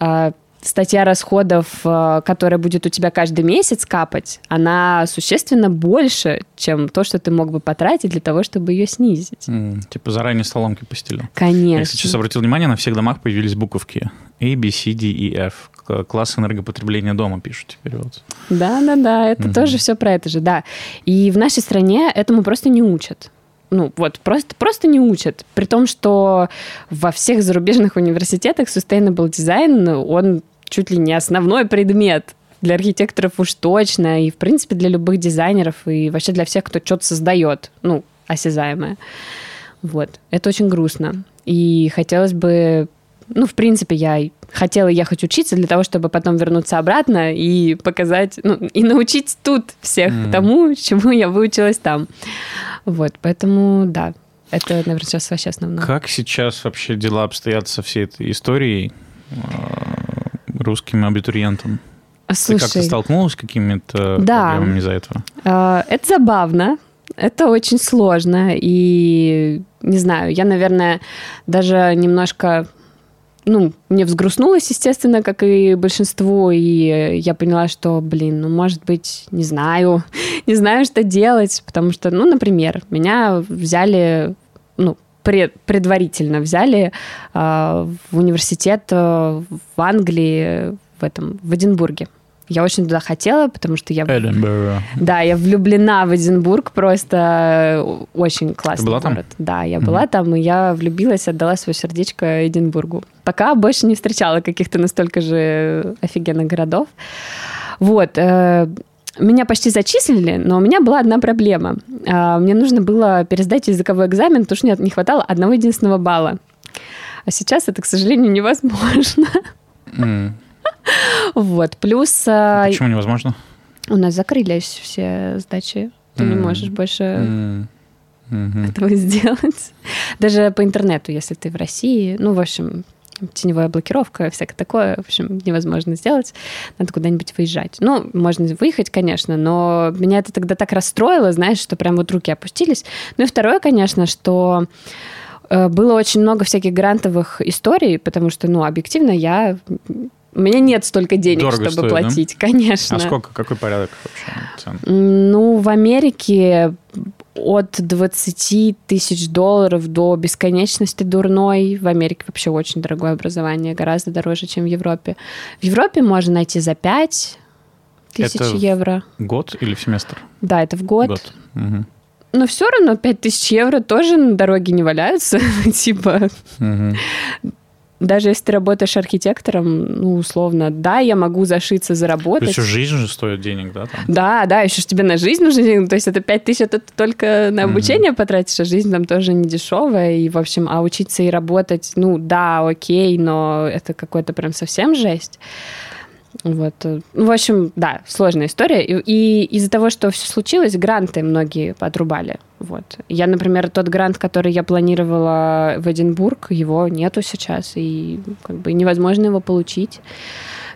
а, статья расходов, э, которая будет у тебя каждый месяц капать, она существенно больше, чем то, что ты мог бы потратить для того, чтобы ее снизить. Mm, типа заранее соломки постелил. Конечно. Я сейчас обратил внимание, на всех домах появились буковки A, B, C, D, E, F. Класс энергопотребления дома пишут теперь вот. Да-да-да, это mm-hmm. тоже все про это же, да. И в нашей стране этому просто не учат ну, вот, просто, просто не учат. При том, что во всех зарубежных университетах sustainable design, он чуть ли не основной предмет для архитекторов уж точно, и, в принципе, для любых дизайнеров, и вообще для всех, кто что-то создает, ну, осязаемое. Вот. Это очень грустно. И хотелось бы ну, в принципе, я хотела ехать учиться для того, чтобы потом вернуться обратно и показать, ну, и научить тут всех mm. тому, чему я выучилась там. Вот, поэтому, да, это, наверное, сейчас вообще основное. Как сейчас вообще дела обстоят со всей этой историей? Русским абитуриентам? Слушай, Ты как-то столкнулась с какими-то да, проблемами из-за этого? Э, это забавно. это очень сложно. И не знаю, я, наверное, даже немножко ну, мне взгрустнулось, естественно, как и большинству, и я поняла, что, блин, ну, может быть, не знаю, *laughs* не знаю, что делать, потому что, ну, например, меня взяли, ну, пред, предварительно взяли э, в университет э, в Англии, в этом, в Эдинбурге. Я очень туда хотела, потому что я... Эдинбург. Да, я влюблена в Эдинбург, просто очень классный Ты была там? город. Да, я была mm-hmm. там, и я влюбилась, отдала свое сердечко Эдинбургу. Пока больше не встречала каких-то настолько же офигенных городов. Вот. Э, меня почти зачислили, но у меня была одна проблема. Э, мне нужно было пересдать языковой экзамен, потому что мне не хватало одного единственного балла. А сейчас это, к сожалению, невозможно. М. Вот. Плюс э, Почему невозможно? у нас закрылись все сдачи. Ты не М. можешь больше М. Мгм. этого сделать. Даже по интернету, если ты в России. Ну, в общем, теневая блокировка, всякое такое, в общем, невозможно сделать. Надо куда-нибудь выезжать. Ну, можно выехать, конечно, но меня это тогда так расстроило, знаешь, что прям вот руки опустились. Ну и второе, конечно, что э, было очень много всяких грантовых историй, потому что, ну, объективно, я... У меня нет столько денег, Дорого чтобы стоит, да? платить, конечно. А сколько, какой порядок вообще? Ну, в Америке от 20 тысяч долларов до бесконечности дурной. В Америке вообще очень дорогое образование, гораздо дороже, чем в Европе. В Европе можно найти за 5 тысяч Это в евро. Год или в семестр? Да, это в год. Год. Мгм. Но все равно 5 тысяч евро тоже на дороге не валяются. *laughs* типа, Мгм. Даже если ты работаешь архитектором, ну, условно, да, я могу зашиться, заработать. Еще жизнь же стоит денег, да? Там? Да, да, еще тебе на жизнь нужно деньги. То есть это 5 тысяч, это ты только на обучение потратишь, а жизнь там тоже не дешевая. И, в общем, а учиться и работать, ну, да, окей, но это какой-то прям совсем жесть. Вот. э, Ну, в общем, да, сложная история. И, и из-за того, что все случилось, гранты многие отрубали. Вот. Я, например, тот грант, который я планировала в Эдинбург, его нету сейчас, и как бы невозможно его получить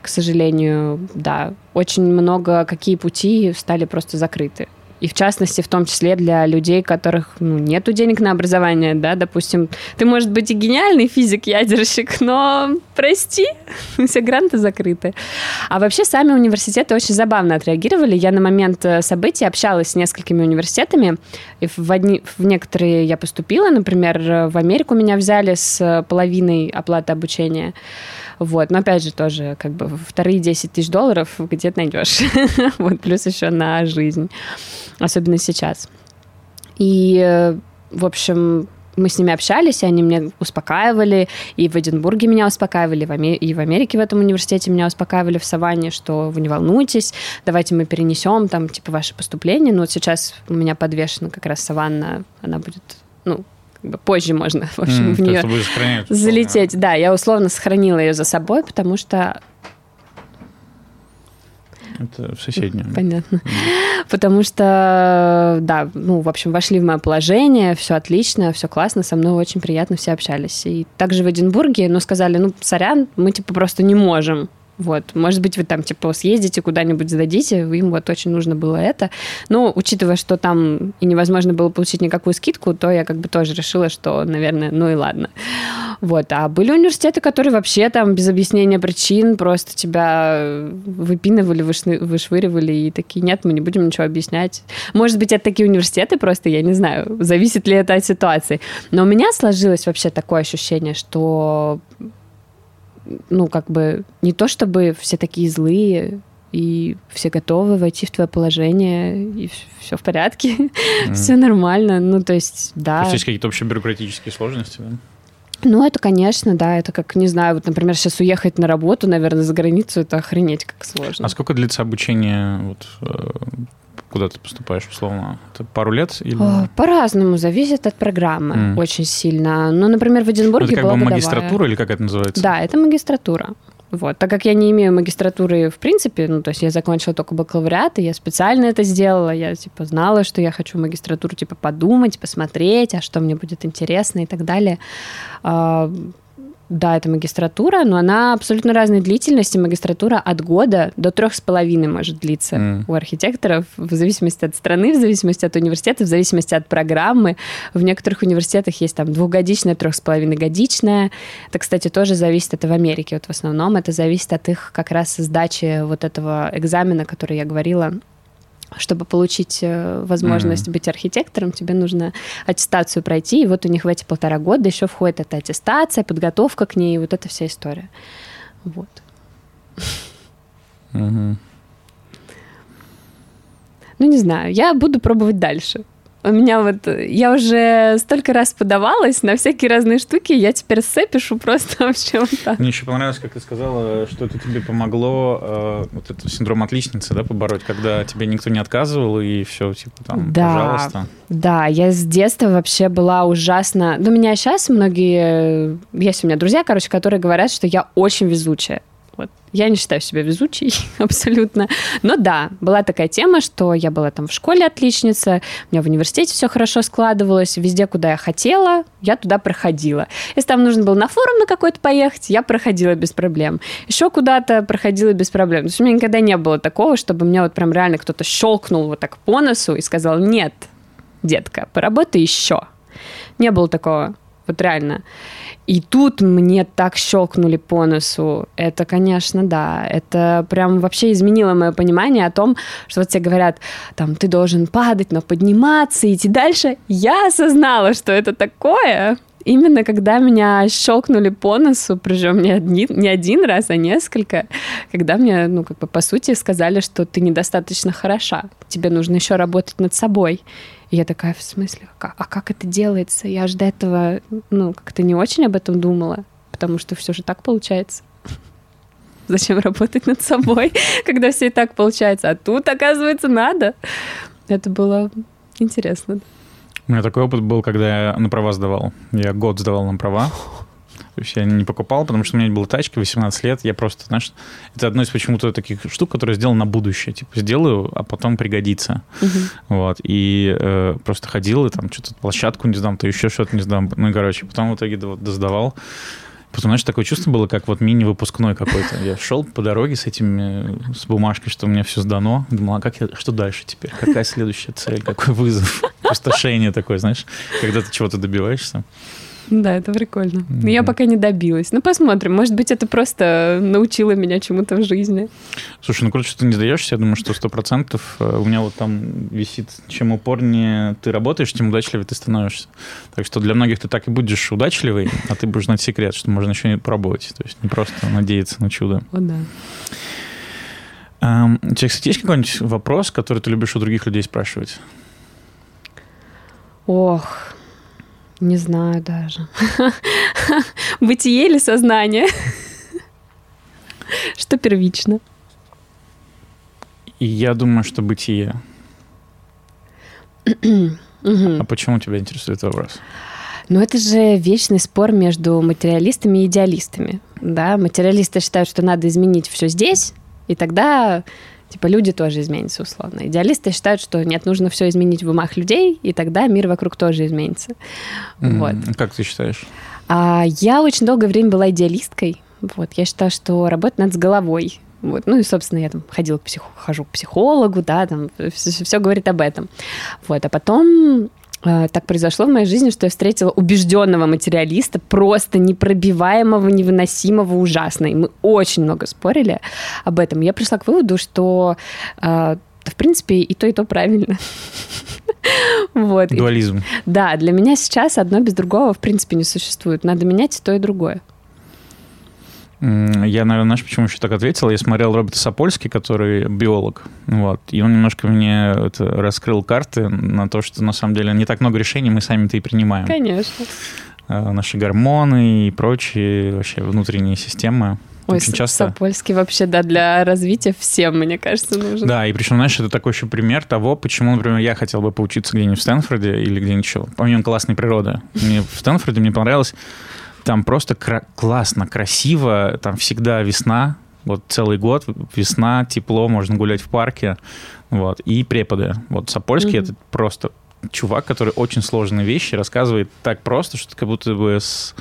к сожалению, да, очень много какие пути стали просто закрыты. И в частности, в том числе для людей, которых ну, нету денег на образование, да, допустим, ты, может быть, и гениальный физик-ядерщик, но прости, *laughs* все гранты закрыты. А вообще сами университеты очень забавно отреагировали. Я на момент э, событий общалась с несколькими университетами, и в, одни, в некоторые я поступила, например, э, в Америку меня взяли с э, половиной оплаты обучения. Вот, но опять же тоже как бы вторые 10 тысяч долларов где ты найдешь? *laughs* вот, плюс еще на жизнь, особенно сейчас. И, в общем, мы с ними общались, и они меня успокаивали, и в Эдинбурге меня успокаивали, и в Америке в этом университете меня успокаивали в Саванне, что вы не волнуйтесь, давайте мы перенесем там, типа, ваше поступление. Ну, вот сейчас у меня подвешена как раз Саванна, она будет, ну, как бы позже можно, в общем, М, в нее залететь. Да, я условно сохранила ее за собой, потому что Это в соседнюю. Понятно. Потому что, да, ну, в общем, вошли в мое положение, все отлично, все классно, со мной очень приятно все общались. И также в Эдинбурге, ну, сказали, ну, сорян, мы, типа, просто не можем. Вот, может быть, вы там, типа, съездите куда-нибудь, сдадите, им вот очень нужно было это. Но, учитывая, что там и невозможно было получить никакую скидку, то я как бы тоже решила, что, наверное, ну и ладно. Вот, а были университеты, которые вообще там без объяснения причин просто тебя выпинывали, вышны- вышвыривали и такие, нет, мы не будем ничего объяснять. Может быть, это такие университеты просто, я не знаю, зависит ли это от ситуации. Но у меня сложилось вообще такое ощущение, что ну, как бы не то чтобы все такие злые, и все готовы войти в твое положение, и все в порядке, *laughs* все нормально. Ну, то есть, То да. есть есть какие-то вообще бюрократические сложности, да? Ну, это, конечно, да, это как, не знаю, вот, например, сейчас уехать на работу, наверное, за границу, это охренеть как сложно. А сколько длится обучение, вот, э, куда ты поступаешь, условно? Это пару лет или... О, По-разному, зависит от программы М. очень сильно. Ну, например, в Эдинбурге это как была бы годовая. магистратура или как это называется? Да, это магистратура. Вот. Так как я не имею магистратуры в принципе, ну, то есть я закончила только бакалавриат, и я специально это сделала, я, типа, знала, что я хочу магистратуру, типа, подумать, посмотреть, а что мне будет интересно и так далее. Да, это магистратура, но она абсолютно разной длительности. Магистратура от года до трех с половиной может длиться mm. у архитекторов, в зависимости от страны, в зависимости от университета, в зависимости от программы. В некоторых университетах есть там двухгодичная, трех с половиной годичная. Это, кстати, тоже зависит, это в Америке вот в основном, это зависит от их как раз сдачи вот этого экзамена, который я говорила, чтобы получить э, возможность mm-hmm. быть архитектором, тебе нужно аттестацию пройти. И вот у них в эти полтора года еще входит эта аттестация, подготовка к ней, вот эта вся история. Вот. Mm-hmm. Ну, не знаю, я буду пробовать дальше. У меня вот, я уже столько раз подавалась на всякие разные штуки, я теперь эссе пишу просто *laughs* вообще вот так. Мне еще понравилось, как ты сказала, что это тебе помогло э, вот этот синдром отличницы, да, побороть, когда тебе никто не отказывал, и все, типа, там, да, пожалуйста. Да, я с детства вообще была ужасно... Ну, меня сейчас многие... Есть у меня друзья, короче, которые говорят, что я очень везучая. Вот. Я не считаю себя везучей *laughs* абсолютно. Но да, была такая тема, что я была там в школе отличница, у меня в университете все хорошо складывалось, везде, куда я хотела, я туда проходила. Если там нужно было на форум на какой-то поехать, я проходила без проблем. Еще куда-то проходила без проблем. То есть у меня никогда не было такого, чтобы меня вот прям реально кто-то щелкнул вот так по носу и сказал, нет, детка, поработай еще. Не было такого. Вот реально. И тут мне так щелкнули по носу. Это, конечно, да. Это прям вообще изменило мое понимание о том, что вот тебе говорят, там, ты должен падать, но подниматься, идти дальше. Я осознала, что это такое. Именно когда меня щелкнули по носу, причем не, одни, не один раз, а несколько, когда мне, ну, как бы, по сути, сказали, что ты недостаточно хороша, тебе нужно еще работать над собой. И я такая, в смысле, а как это делается? Я же до этого, ну, как-то не очень об этом думала, потому что все же так получается. *laughs* Зачем работать над собой, *laughs* когда все и так получается? А тут, оказывается, надо. Это было интересно. У меня такой опыт был, когда я на права сдавал. Я год сдавал на права. *laughs* То есть я не покупал, потому что у меня была тачка, 18 лет. Я просто, знаешь, это одно из почему-то таких штук, которые сделал на будущее. Типа, сделаю, а потом пригодится. Угу. Вот. И э, просто ходил, и там что-то площадку не сдам, то еще что-то не сдам. Ну и, короче, потом в итоге досдавал. Потом, знаешь, такое чувство было, как вот мини-выпускной какой-то. Я шел по дороге с этими, с бумажкой, что у меня все сдано. Думал, а как я, что дальше теперь? Какая следующая цель? Какой вызов? Пустошение такое, знаешь, когда ты чего-то добиваешься. *laughs* Да, это прикольно. Но я пока не добилась. Ну, посмотрим. Может быть, это просто научило меня чему-то в жизни. Слушай, ну, что ты не сдаешься. Я думаю, что сто процентов. Э, у меня вот там висит, чем упорнее ты работаешь, тем удачливее ты становишься. Так что для многих ты так и будешь удачливый, а ты будешь знать секрет, что можно еще и пробовать. То есть не просто надеяться на чудо. О, да. Um, у тебя, кстати, есть какой-нибудь вопрос, который ты любишь у других людей спрашивать? Ох, не знаю даже. *laughs* Бытие или сознание? *laughs* Что первично? Я думаю, что бытие. а почему тебя интересует вопрос? Ну, это же вечный спор между материалистами и идеалистами. Да? Материалисты считают, что надо изменить все здесь, и тогда Типа люди тоже изменятся условно. Идеалисты считают, что нет, нужно все изменить в умах людей, и тогда мир вокруг тоже изменится. Mm, вот. Как ты считаешь? А, я очень долгое время была идеалисткой. Вот, я считаю, что работать надо с головой. Вот. Ну и, собственно, я там ходила к псих... хожу к психологу, да, там все, все говорит об этом. Вот. А потом так произошло в моей жизни, что я встретила убежденного материалиста, просто непробиваемого, невыносимого, ужасно. И мы очень много спорили об этом. Я пришла к выводу, что э, в принципе, и то, и то правильно. *laughs* вот. Дуализм. Да, для меня сейчас одно без другого в принципе не существует. Надо менять и то, и другое. Я, наверное, знаешь, почему еще так ответил? Я смотрел Роберта Сапольский, который биолог, вот, и он немножко мне это, раскрыл карты на то, что на самом деле не так много решений мы сами-то и принимаем. Конечно. А, наши гормоны и прочие вообще внутренние системы. Ой, очень часто... Сапольский вообще, да, для развития всем, мне кажется, нужен. Да, и причем, знаешь, это такой еще пример того, почему, например, я хотел бы поучиться где-нибудь в Стэнфорде или где-нибудь еще. Помимо классной природы. Мне в Стэнфорде мне понравилось там просто кра- классно, красиво, там всегда весна, вот целый год весна, тепло, можно гулять в парке, вот, и преподы. Вот Сапольский mm-hmm. это просто чувак, который очень сложные вещи рассказывает так просто, что как будто бы с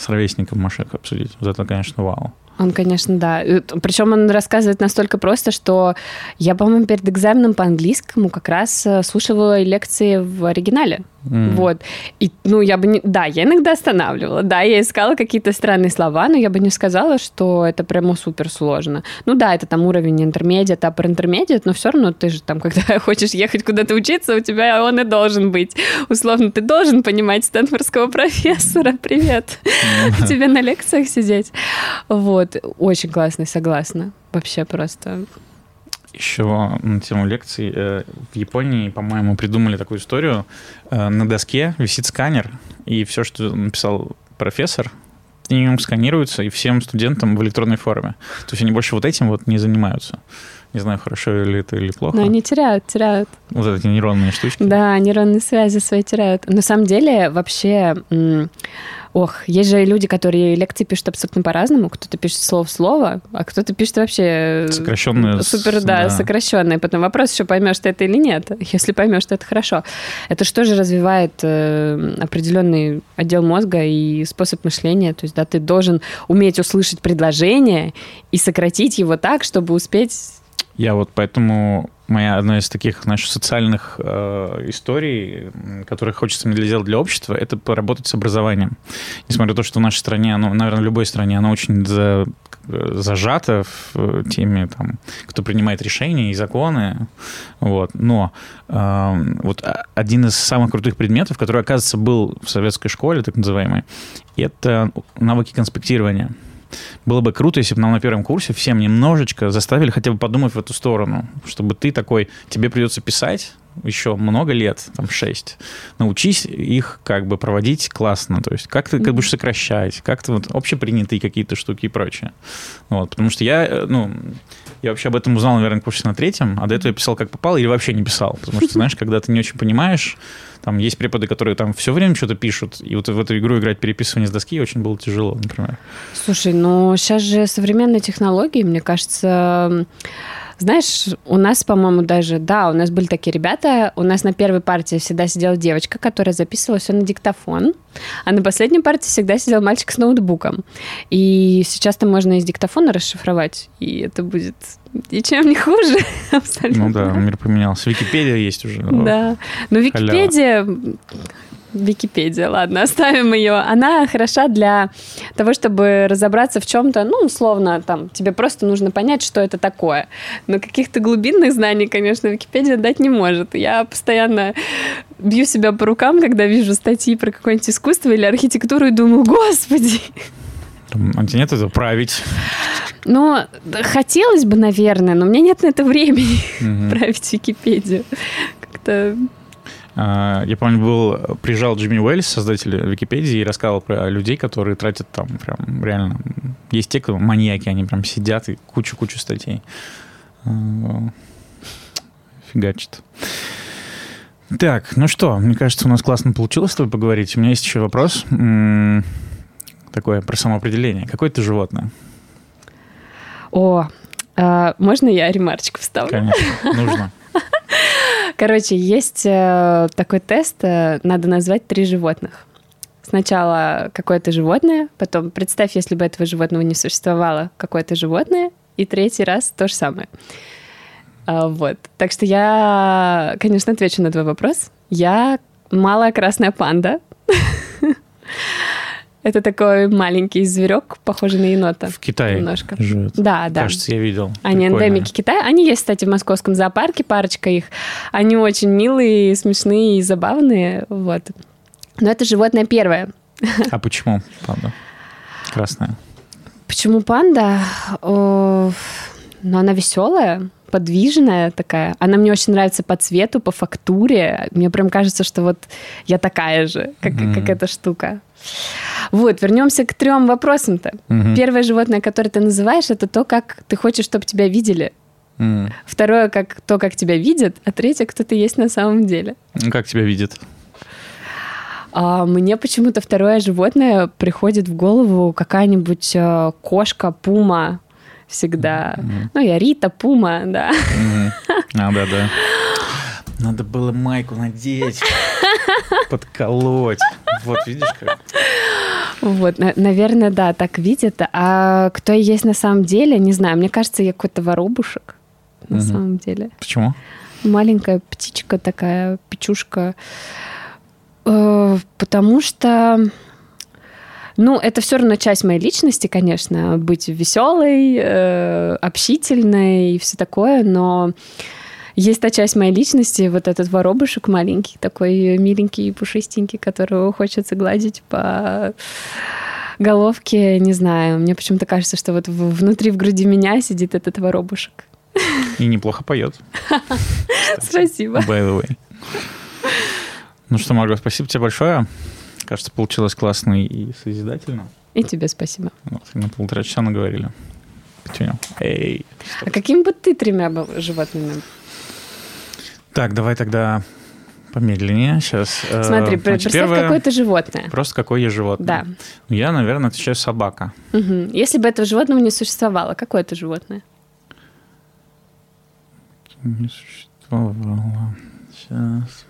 с ровесником Машек обсудить. Вот это, конечно, вау. Он, конечно, да. Причем он рассказывает настолько просто, что я, по-моему, перед экзаменом по английскому как раз э, слушала лекции в оригинале. Mm. Вот. И, ну, я бы не... Да, я иногда останавливала. Да, я искала какие-то странные слова, но я бы не сказала, что это прямо супер сложно. Ну да, это там уровень интермедиат, upper интермедиат, но все равно ты же там, *laughs* когда хочешь ехать куда-то учиться, у тебя он и должен быть. Условно, ты должен понимать стэнфордского профессора. *laughs* Привет. *laughs* Тебе на лекциях сидеть. Вот. Очень классный, согласна. Вообще просто еще на тему лекций. Э, в Японии, по-моему, придумали такую историю. Э, на доске висит сканер, и все, что написал профессор, нем сканируется, и всем студентам в электронной форме. То есть они больше вот этим вот не занимаются. Не знаю, хорошо ли это или плохо. Но они теряют, теряют. Вот эти нейронные штучки. Да, нейронные связи свои теряют. На самом деле, вообще, ох, есть же люди, которые лекции пишут абсолютно по-разному. Кто-то пишет слово в слово, а кто-то пишет вообще... Сокращенные. Супер, да, да. сокращенные. Потом вопрос еще, поймешь ты это или нет. Если поймешь, то это хорошо. Это что же развивает э, определенный отдел мозга и способ мышления. То есть, да, ты должен уметь услышать предложение и сократить его так, чтобы успеть я вот поэтому моя одна из таких наших социальных э, историй, которых хочется мне сделать для общества, это поработать с образованием. Несмотря на то, что в нашей стране, оно, наверное, в любой стране, оно очень за, зажато в теме, там, кто принимает решения и законы. Вот. Но э, вот один из самых крутых предметов, который, оказывается, был в советской школе, так называемой, это навыки конспектирования. Было бы круто, если бы нам на первом курсе всем немножечко заставили хотя бы подумать в эту сторону, чтобы ты такой, тебе придется писать еще много лет, там, шесть. Научись их как бы проводить классно, то есть как ты как будешь сокращать, как ты вот общепринятые какие-то штуки и прочее. Вот, потому что я, э, ну, я вообще об этом узнал, наверное, на курсе на третьем, а до этого я писал как попал или вообще не писал, потому что, знаешь, когда ты не очень понимаешь, там есть преподы, которые там все время что-то пишут, и вот в эту игру играть переписывание с доски очень было тяжело, например. Слушай, ну сейчас же современные технологии, мне кажется, знаешь, у нас, по-моему, даже, да, у нас были такие ребята, у нас на первой партии всегда сидела девочка, которая записывала все на диктофон, а на последней партии всегда сидел мальчик с ноутбуком. И сейчас-то можно из диктофона расшифровать, и это будет ничем не хуже. *laughs* Абсолютно. Ну да, мир поменялся. Википедия есть уже. Да. Но Википедия, Википедия, ладно, *laughs* оставим ее. Она хороша для того, чтобы разобраться в чем-то, ну, условно, там, тебе просто нужно понять, что это такое. Но каких-то глубинных знаний, конечно, Википедия дать не может. Я постоянно бью себя по рукам, когда вижу статьи про какое-нибудь искусство или архитектуру и думаю, господи, а тебе нет этого править? Ну, хотелось бы, наверное, но у меня нет на это времени угу. *laughs* править Википедию. Как-то я помню, был, приезжал Джимми Уэллс, создатель Википедии, и рассказывал про людей, которые тратят там прям реально... Есть те, кто маньяки, они прям сидят и кучу-кучу статей а, фигачат. Так, ну что, мне кажется, у нас классно получилось с тобой поговорить. У меня есть еще вопрос такое про самоопределение. Какое ты животное? О, а, можно я ремарочку вставлю? Конечно, нужно. *laughs* Короче, есть э, такой тест, э, надо назвать три животных. Сначала какое-то животное, потом представь, если бы этого животного не существовало, какое-то животное, и третий раз то же самое. А, вот. Так что я, конечно, отвечу на твой вопрос. Я малая красная панда. *laughs* Это такой маленький зверек, похожий на енота. В Китае немножко. живет. Да, да. Кажется, я видел. Они Прикольно. эндемики Китая. Они есть, кстати, в московском зоопарке, парочка их. Они очень милые, смешные и забавные. Вот. Но это животное первое. А почему панда? Красная. Почему панда? О, ну, она веселая подвижная такая. Она мне очень нравится по цвету, по фактуре. Мне прям кажется, что вот я такая же, как, mm-hmm. как эта штука. Вот, вернемся к трем вопросам-то. Mm-hmm. Первое животное, которое ты называешь, это то, как ты хочешь, чтобы тебя видели. Mm. Второе, как то, как тебя видят, а третье, кто ты есть на самом деле. Как тебя видят? А, мне почему-то второе животное приходит в голову какая-нибудь э, кошка, пума, всегда. Mm-hmm. Ну, я Рита, Пума, да. Mm-hmm. А, да, да. Надо было майку надеть, подколоть. Вот, видишь как? Вот, на- наверное, да, так видят. А кто я есть на самом деле, не знаю. Мне кажется, я какой-то воробушек на Мгм. самом деле. Почему? Маленькая птичка такая, печушка. Э, Потому что... Ну, это все равно часть моей личности, конечно, быть веселой, э, общительной и все такое, но есть та часть моей личности, вот этот воробушек маленький, такой миленький и пушистенький, которого хочется гладить по головке, не знаю. Мне почему-то кажется, что вот внутри в груди меня сидит этот воробушек. И неплохо поет. *laughs* Спасибо. By the way. Ну что, Марго, спасибо тебе большое. Кажется, получилось классно и созидательно. И тебе спасибо. Вот, и на полтора часа наговорили. Петюня. Эй. А какими бы ты тремя был животными? Так, давай тогда помедленнее. Сейчас. Смотри, пр- представь какое-то животное. Просто какое я животное. Да. Я, наверное, отвечаю собака. Мгм. Если бы этого животного не существовало, какое это животное? Не существовало. Сейчас.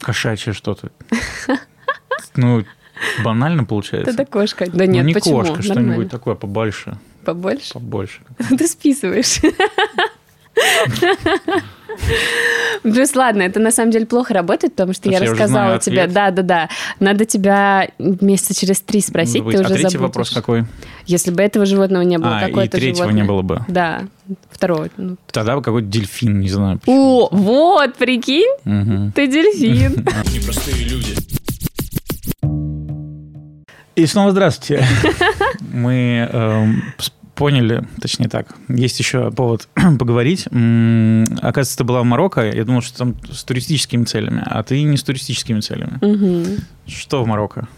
Кошачье что-то. Ну, банально получается. Это кошка. Да Ну, нет, не почему? кошка, что-нибудь такое побольше. Побольше? Побольше. *laughs* Ты списываешь. *laughs* *laughs* Плюс, ладно, это на самом деле плохо работает, потому что я уже рассказала тебе. Да, да, да. Надо тебя месяца через три спросить, ты уже а третий забудешь. вопрос какой? Если бы этого животного не было, А, какое и третьего не было бы. Да, второго. ну. Тогда бы какой-то дельфин, не знаю. О, вот, прикинь, ты дельфин. *laughs* Непростые люди. И снова здравствуйте. *laughs* Мы эм, поняли, точнее так, есть еще повод *clears throat* поговорить. Оказывается, ты была в Марокко, я думал, что там с туристическими целями, а ты не с туристическими целями. Мгм. Что в Марокко?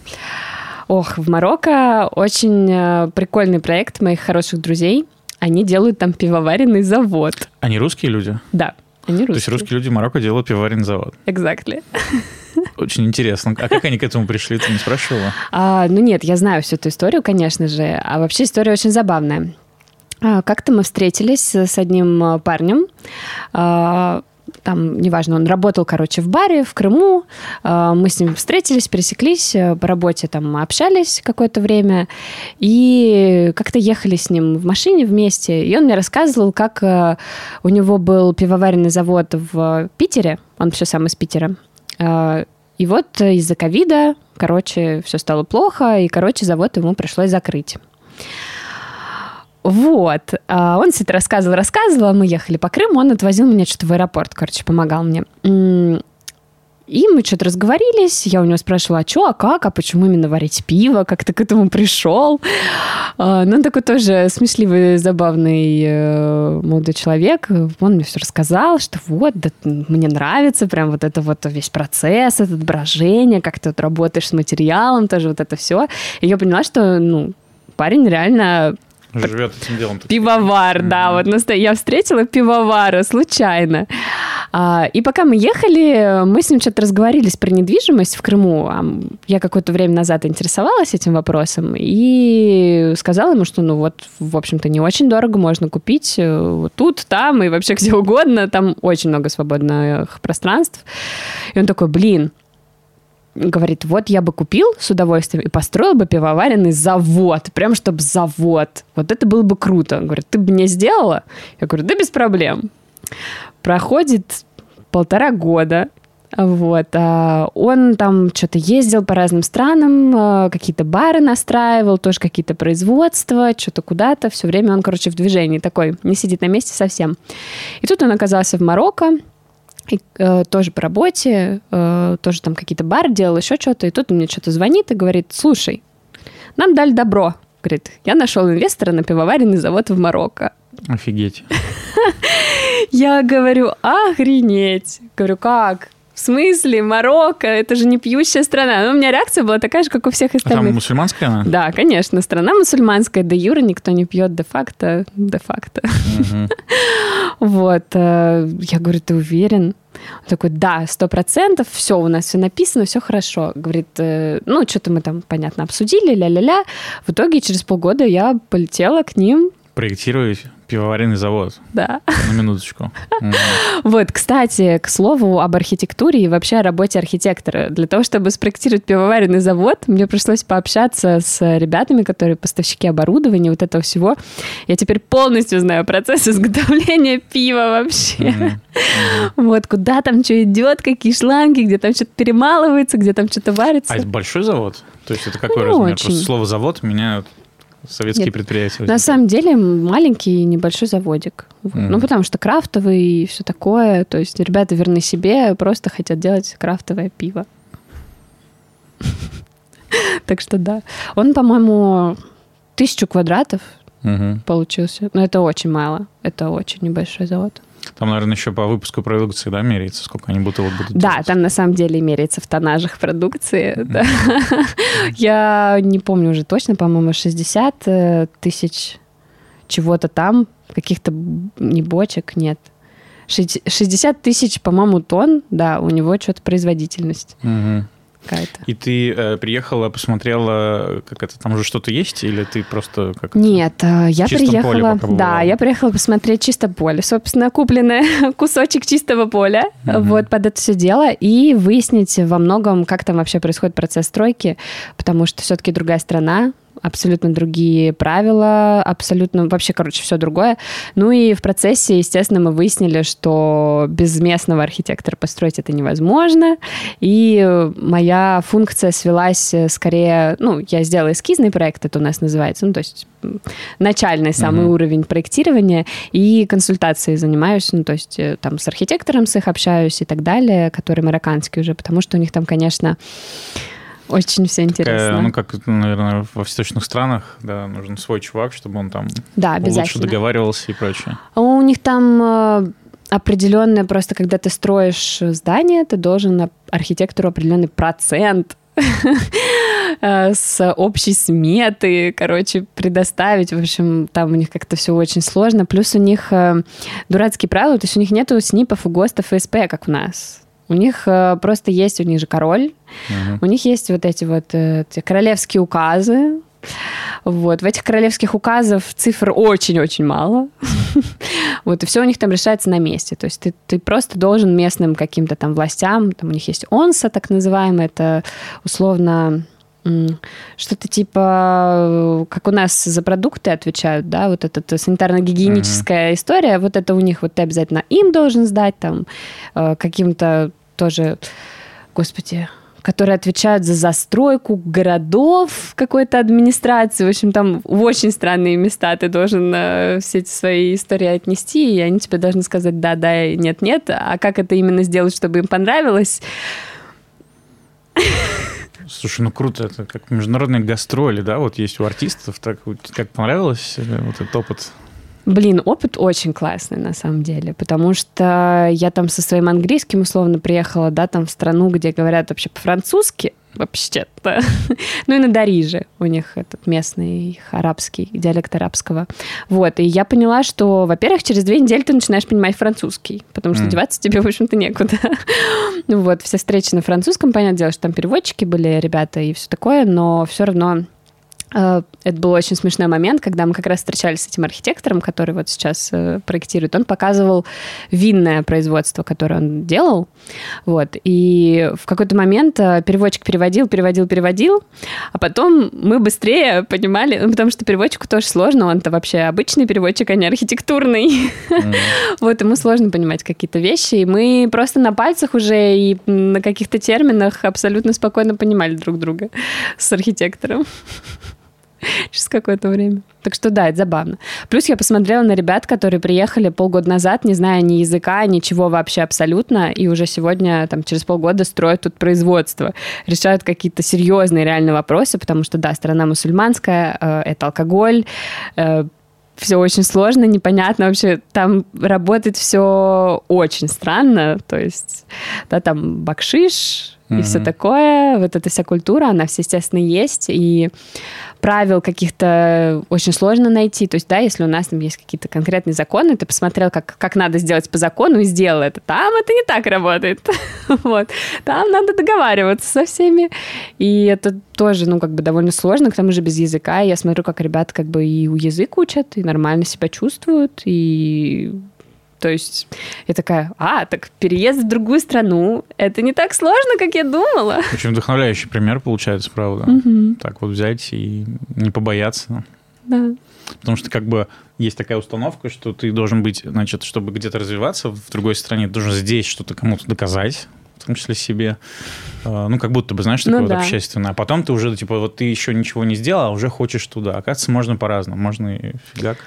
Ох, в Марокко очень э, прикольный проект моих хороших друзей. Они делают там пивоваренный завод. Они русские люди? Да, они русские. То есть русские люди в Марокко делают пивоваренный завод. Exactly. *laughs* Очень интересно. А как они к этому пришли, ты не спрашивала? А, ну нет, я знаю всю эту историю, конечно же. А вообще история очень забавная. А, Как-то мы встретились с одним а, парнем. А, Там, неважно, он работал, короче, в баре в Крыму. А, Мы с ним встретились, пересеклись, э, по работе там общались какое-то время. И как-то ехали с ним в машине вместе. И он мне рассказывал, как э, у него был пивоваренный завод в Питере. Он вообще сам из Питера. И вот из-за ковида, короче, все стало плохо, и, короче, завод ему пришлось закрыть. Вот. А Он все это рассказывал, рассказывал, а мы ехали по Крыму, он отвозил меня что-то в аэропорт, короче, помогал мне. И мы что-то разговорились, я у него спрашивала, а что, а как, а почему именно варить пиво, как ты к этому пришел? А, Ну, он такой тоже смешливый, забавный э, молодой человек. Он мне все рассказал, что вот, да, мне нравится прям вот это вот весь процесс, это брожение, как ты вот работаешь с материалом, тоже вот это все. И я поняла, что, ну, парень реально Живет этим делом. Пивовар, да, Мгм. вот наста- я встретила пивовара случайно. А, и пока мы ехали, мы с ним что-то разговорились про недвижимость в Крыму. А, Я какое-то время назад интересовалась этим вопросом и сказала ему, что, ну вот, в общем-то, не очень дорого можно купить э, вот тут, там и вообще *laughs* где угодно. Там очень много свободных пространств. И он такой, блин, говорит, вот я бы купил с удовольствием и построил бы пивоваренный завод, прям чтобы завод. Вот это было бы круто. Говорит, ты бы мне сделала? Я говорю, да без проблем. Проходит полтора года, вот, а он там что-то ездил по разным странам, а, какие-то бары настраивал, тоже какие-то производства, что-то куда-то, все время он, короче, в движении такой, не сидит на месте совсем. И тут он оказался в Марокко, и, э, тоже по работе, э, тоже там какие-то бары делал, еще что-то. И тут он мне что-то звонит и говорит, слушай, нам дали добро. Говорит, я нашел инвестора на пивоваренный завод в Марокко. Офигеть. *laughs* Я говорю, охренеть. Говорю, как? В смысле, Марокко? Это же не пьющая страна. Ну, у меня реакция была такая же, как у всех А там остальных. мусульманская она? Да, конечно, страна мусульманская, де юра никто не пьет де-факто, де-факто. *laughs* Вот. э, Я говорю, ты уверен? Он такой, да, сто процентов, все, у нас все написано, все хорошо. Говорит, э, ну, что-то мы там, понятно, обсудили, ля-ля-ля. В итоге через полгода я полетела к ним. Проектировать Пивоваренный завод. Да. На минуточку. Вот, кстати, к слову об архитектуре и вообще о работе архитектора. Для того, чтобы спроектировать пивоваренный завод, мне пришлось пообщаться с ребятами, которые поставщики оборудования, вот этого всего. Я теперь полностью знаю процесс *laughs* изготовления пива вообще. Вот, куда там что идет, какие шланги, где там что-то перемалывается, где там что-то варится. А это большой завод? То есть это какой Не размер? Просто слово завод меня советские Нет. предприятия. На самом деле маленький небольшой заводик. Мгм. Ну, потому что крафтовый и все такое. То есть ребята верны себе, просто хотят делать крафтовое пиво. *laughs* Так что да. Он, по-моему, тысячу квадратов получился. Но это очень мало. Это очень небольшой завод. Там, наверное, еще по выпуску продукции, да, меряется, сколько они бутылок будут Да, делать? там на самом деле меряется в тоннажах продукции. да. Я не помню уже точно, по-моему, 60 э, тысяч чего-то там, каких-то не бочек, нет. Шесть- 60 тысяч, по-моему, тонн, да, у него что-то производительность. Какая-то. И ты э, приехала, посмотрела, как это, там уже что-то есть, или ты просто как? Нет, э, я поле приехала, побывала. да, я приехала посмотреть чисто поле, собственно, купленное *laughs* кусочек чистого поля, Мгм. вот под это все дело, и выяснить во многом, как там вообще происходит процесс стройки, потому что все-таки другая страна, абсолютно другие правила, абсолютно вообще, короче, все другое. Ну и в процессе, естественно, мы выяснили, что без местного архитектора построить это невозможно. И э, моя функция свелась э, скорее, ну, я сделала эскизный проект, это у нас называется, ну, то есть начальный самый Мгм. уровень проектирования, и консультацией занимаюсь, ну, то есть э, там с архитектором с их общаюсь и так далее, который марокканский уже, потому что у них там, конечно, очень все интересно. ну, как, наверное, во восточных странах, да, нужен свой чувак, чтобы он там да, лучше договаривался и прочее. А У них там э, определенное, просто когда ты строишь здание, ты должен архитектору определенный процент *laughs* э, с общей сметы, короче, предоставить. В общем, там у них как-то все очень сложно. Плюс у них э, дурацкие правила, то есть у них нету СНИПов и ГОСТов и СП, как у нас. У них э, просто есть, у них же король, Мгм. у них есть вот эти вот э, эти королевские указы. Вот. В этих королевских указов цифр очень-очень мало. *laughs* Вот, и все у них там решается на месте. То есть ты, ты просто должен местным каким-то там властям, там у них есть ОНСА, так называемый, это условно что-то типа, как у нас за продукты отвечают, да, вот эта санитарно-гигиеническая история, вот это у них, вот ты обязательно им должен сдать, там, э, каким-то тоже, господи, которые отвечают за застройку городов какой-то администрации. В общем, там в очень странные места ты должен э, все эти свои истории отнести, и они тебе должны сказать да, да, и нет, нет. А как это именно сделать, чтобы им понравилось? Слушай, ну круто, это как международные гастроли, да, вот есть у артистов, так как понравилось э, вот этот опыт? Блин, опыт очень классный на самом деле, потому что я там со своим английским условно приехала, да, там в страну, где говорят вообще по-французски, вообще-то. *laughs* ну и на Дариже у них этот местный арабский, диалект арабского. Вот, и я поняла, что, во-первых, через две недели ты начинаешь понимать французский, потому что Мгм. деваться тебе, в общем-то, некуда. *laughs* вот, все встречи на французском, понятное дело, что там переводчики были ребята и все такое, но все равно Это был очень смешной момент, когда мы как раз встречались с этим архитектором, который вот сейчас э, проектирует. Он показывал винное производство, которое он делал. Вот. И в какой-то момент э, переводчик переводил, переводил, переводил, а потом мы быстрее понимали, ну, потому что переводчику тоже сложно, он-то вообще обычный переводчик, а не архитектурный. *laughs* Вот, ему сложно понимать какие-то вещи, и мы просто на пальцах уже и на каких-то терминах абсолютно спокойно понимали друг друга с архитектором *laughs* через какое-то время. Так что да, это забавно. Плюс я посмотрела на ребят, которые приехали полгода назад, не зная ни языка, ничего вообще абсолютно, и уже сегодня, там, через полгода строят тут производство, решают какие-то серьезные реальные вопросы, потому что, да, страна мусульманская, э, это алкоголь, все очень сложно, непонятно вообще. Там работает все очень странно. То есть, да, там бакшиш, и все такое. Вот эта вся культура, она все, естественно, есть. И правил каких-то очень сложно найти. То есть, да, если у нас там есть какие-то конкретные законы, ты посмотрел, как, как надо сделать по закону и сделал это. Там это не так работает. *laughs* вот. Там надо договариваться со всеми. И это тоже, ну, как бы довольно сложно, к тому же без языка. Я смотрю, как ребята как бы и у язык учат, и нормально себя чувствуют, и то есть я такая, а, так переезд в другую страну, это не так сложно, как я думала. Очень вдохновляющий пример получается, правда. Угу. Так вот взять и не побояться. Да. Потому что как бы есть такая установка, что ты должен быть, значит, чтобы где-то развиваться в другой стране, ты должен здесь что-то кому-то доказать, в том числе себе. А, ну, как будто бы, знаешь, такое Ну вот да. общественное. А потом ты уже, типа, вот ты еще ничего не сделал, а уже хочешь туда. Оказывается, можно по-разному. Можно и фигак.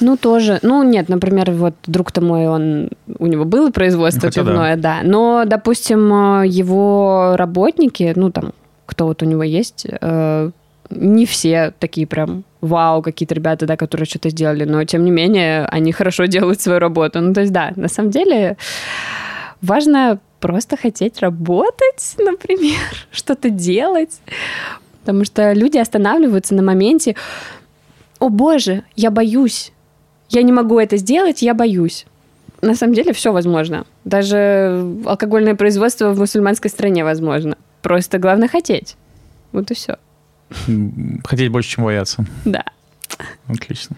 Ну, тоже. Ну, нет, например, вот друг-то мой, он, у него было производство хотя да. пивное, да. Но, допустим, э, его работники, ну, там, кто вот у него есть, э, не все такие прям вау, какие-то ребята, да, которые что-то сделали, но, тем не менее, они хорошо делают свою работу. Ну, то есть, да, на самом деле важно просто хотеть работать, *laughs* например, что-то делать, потому что люди останавливаются на моменте, о боже, я боюсь, я не могу это сделать, я боюсь. На самом деле все возможно. Даже алкогольное производство в мусульманской стране возможно. Просто главное хотеть. Вот и все. Хотеть больше, чем бояться. Да. Отлично.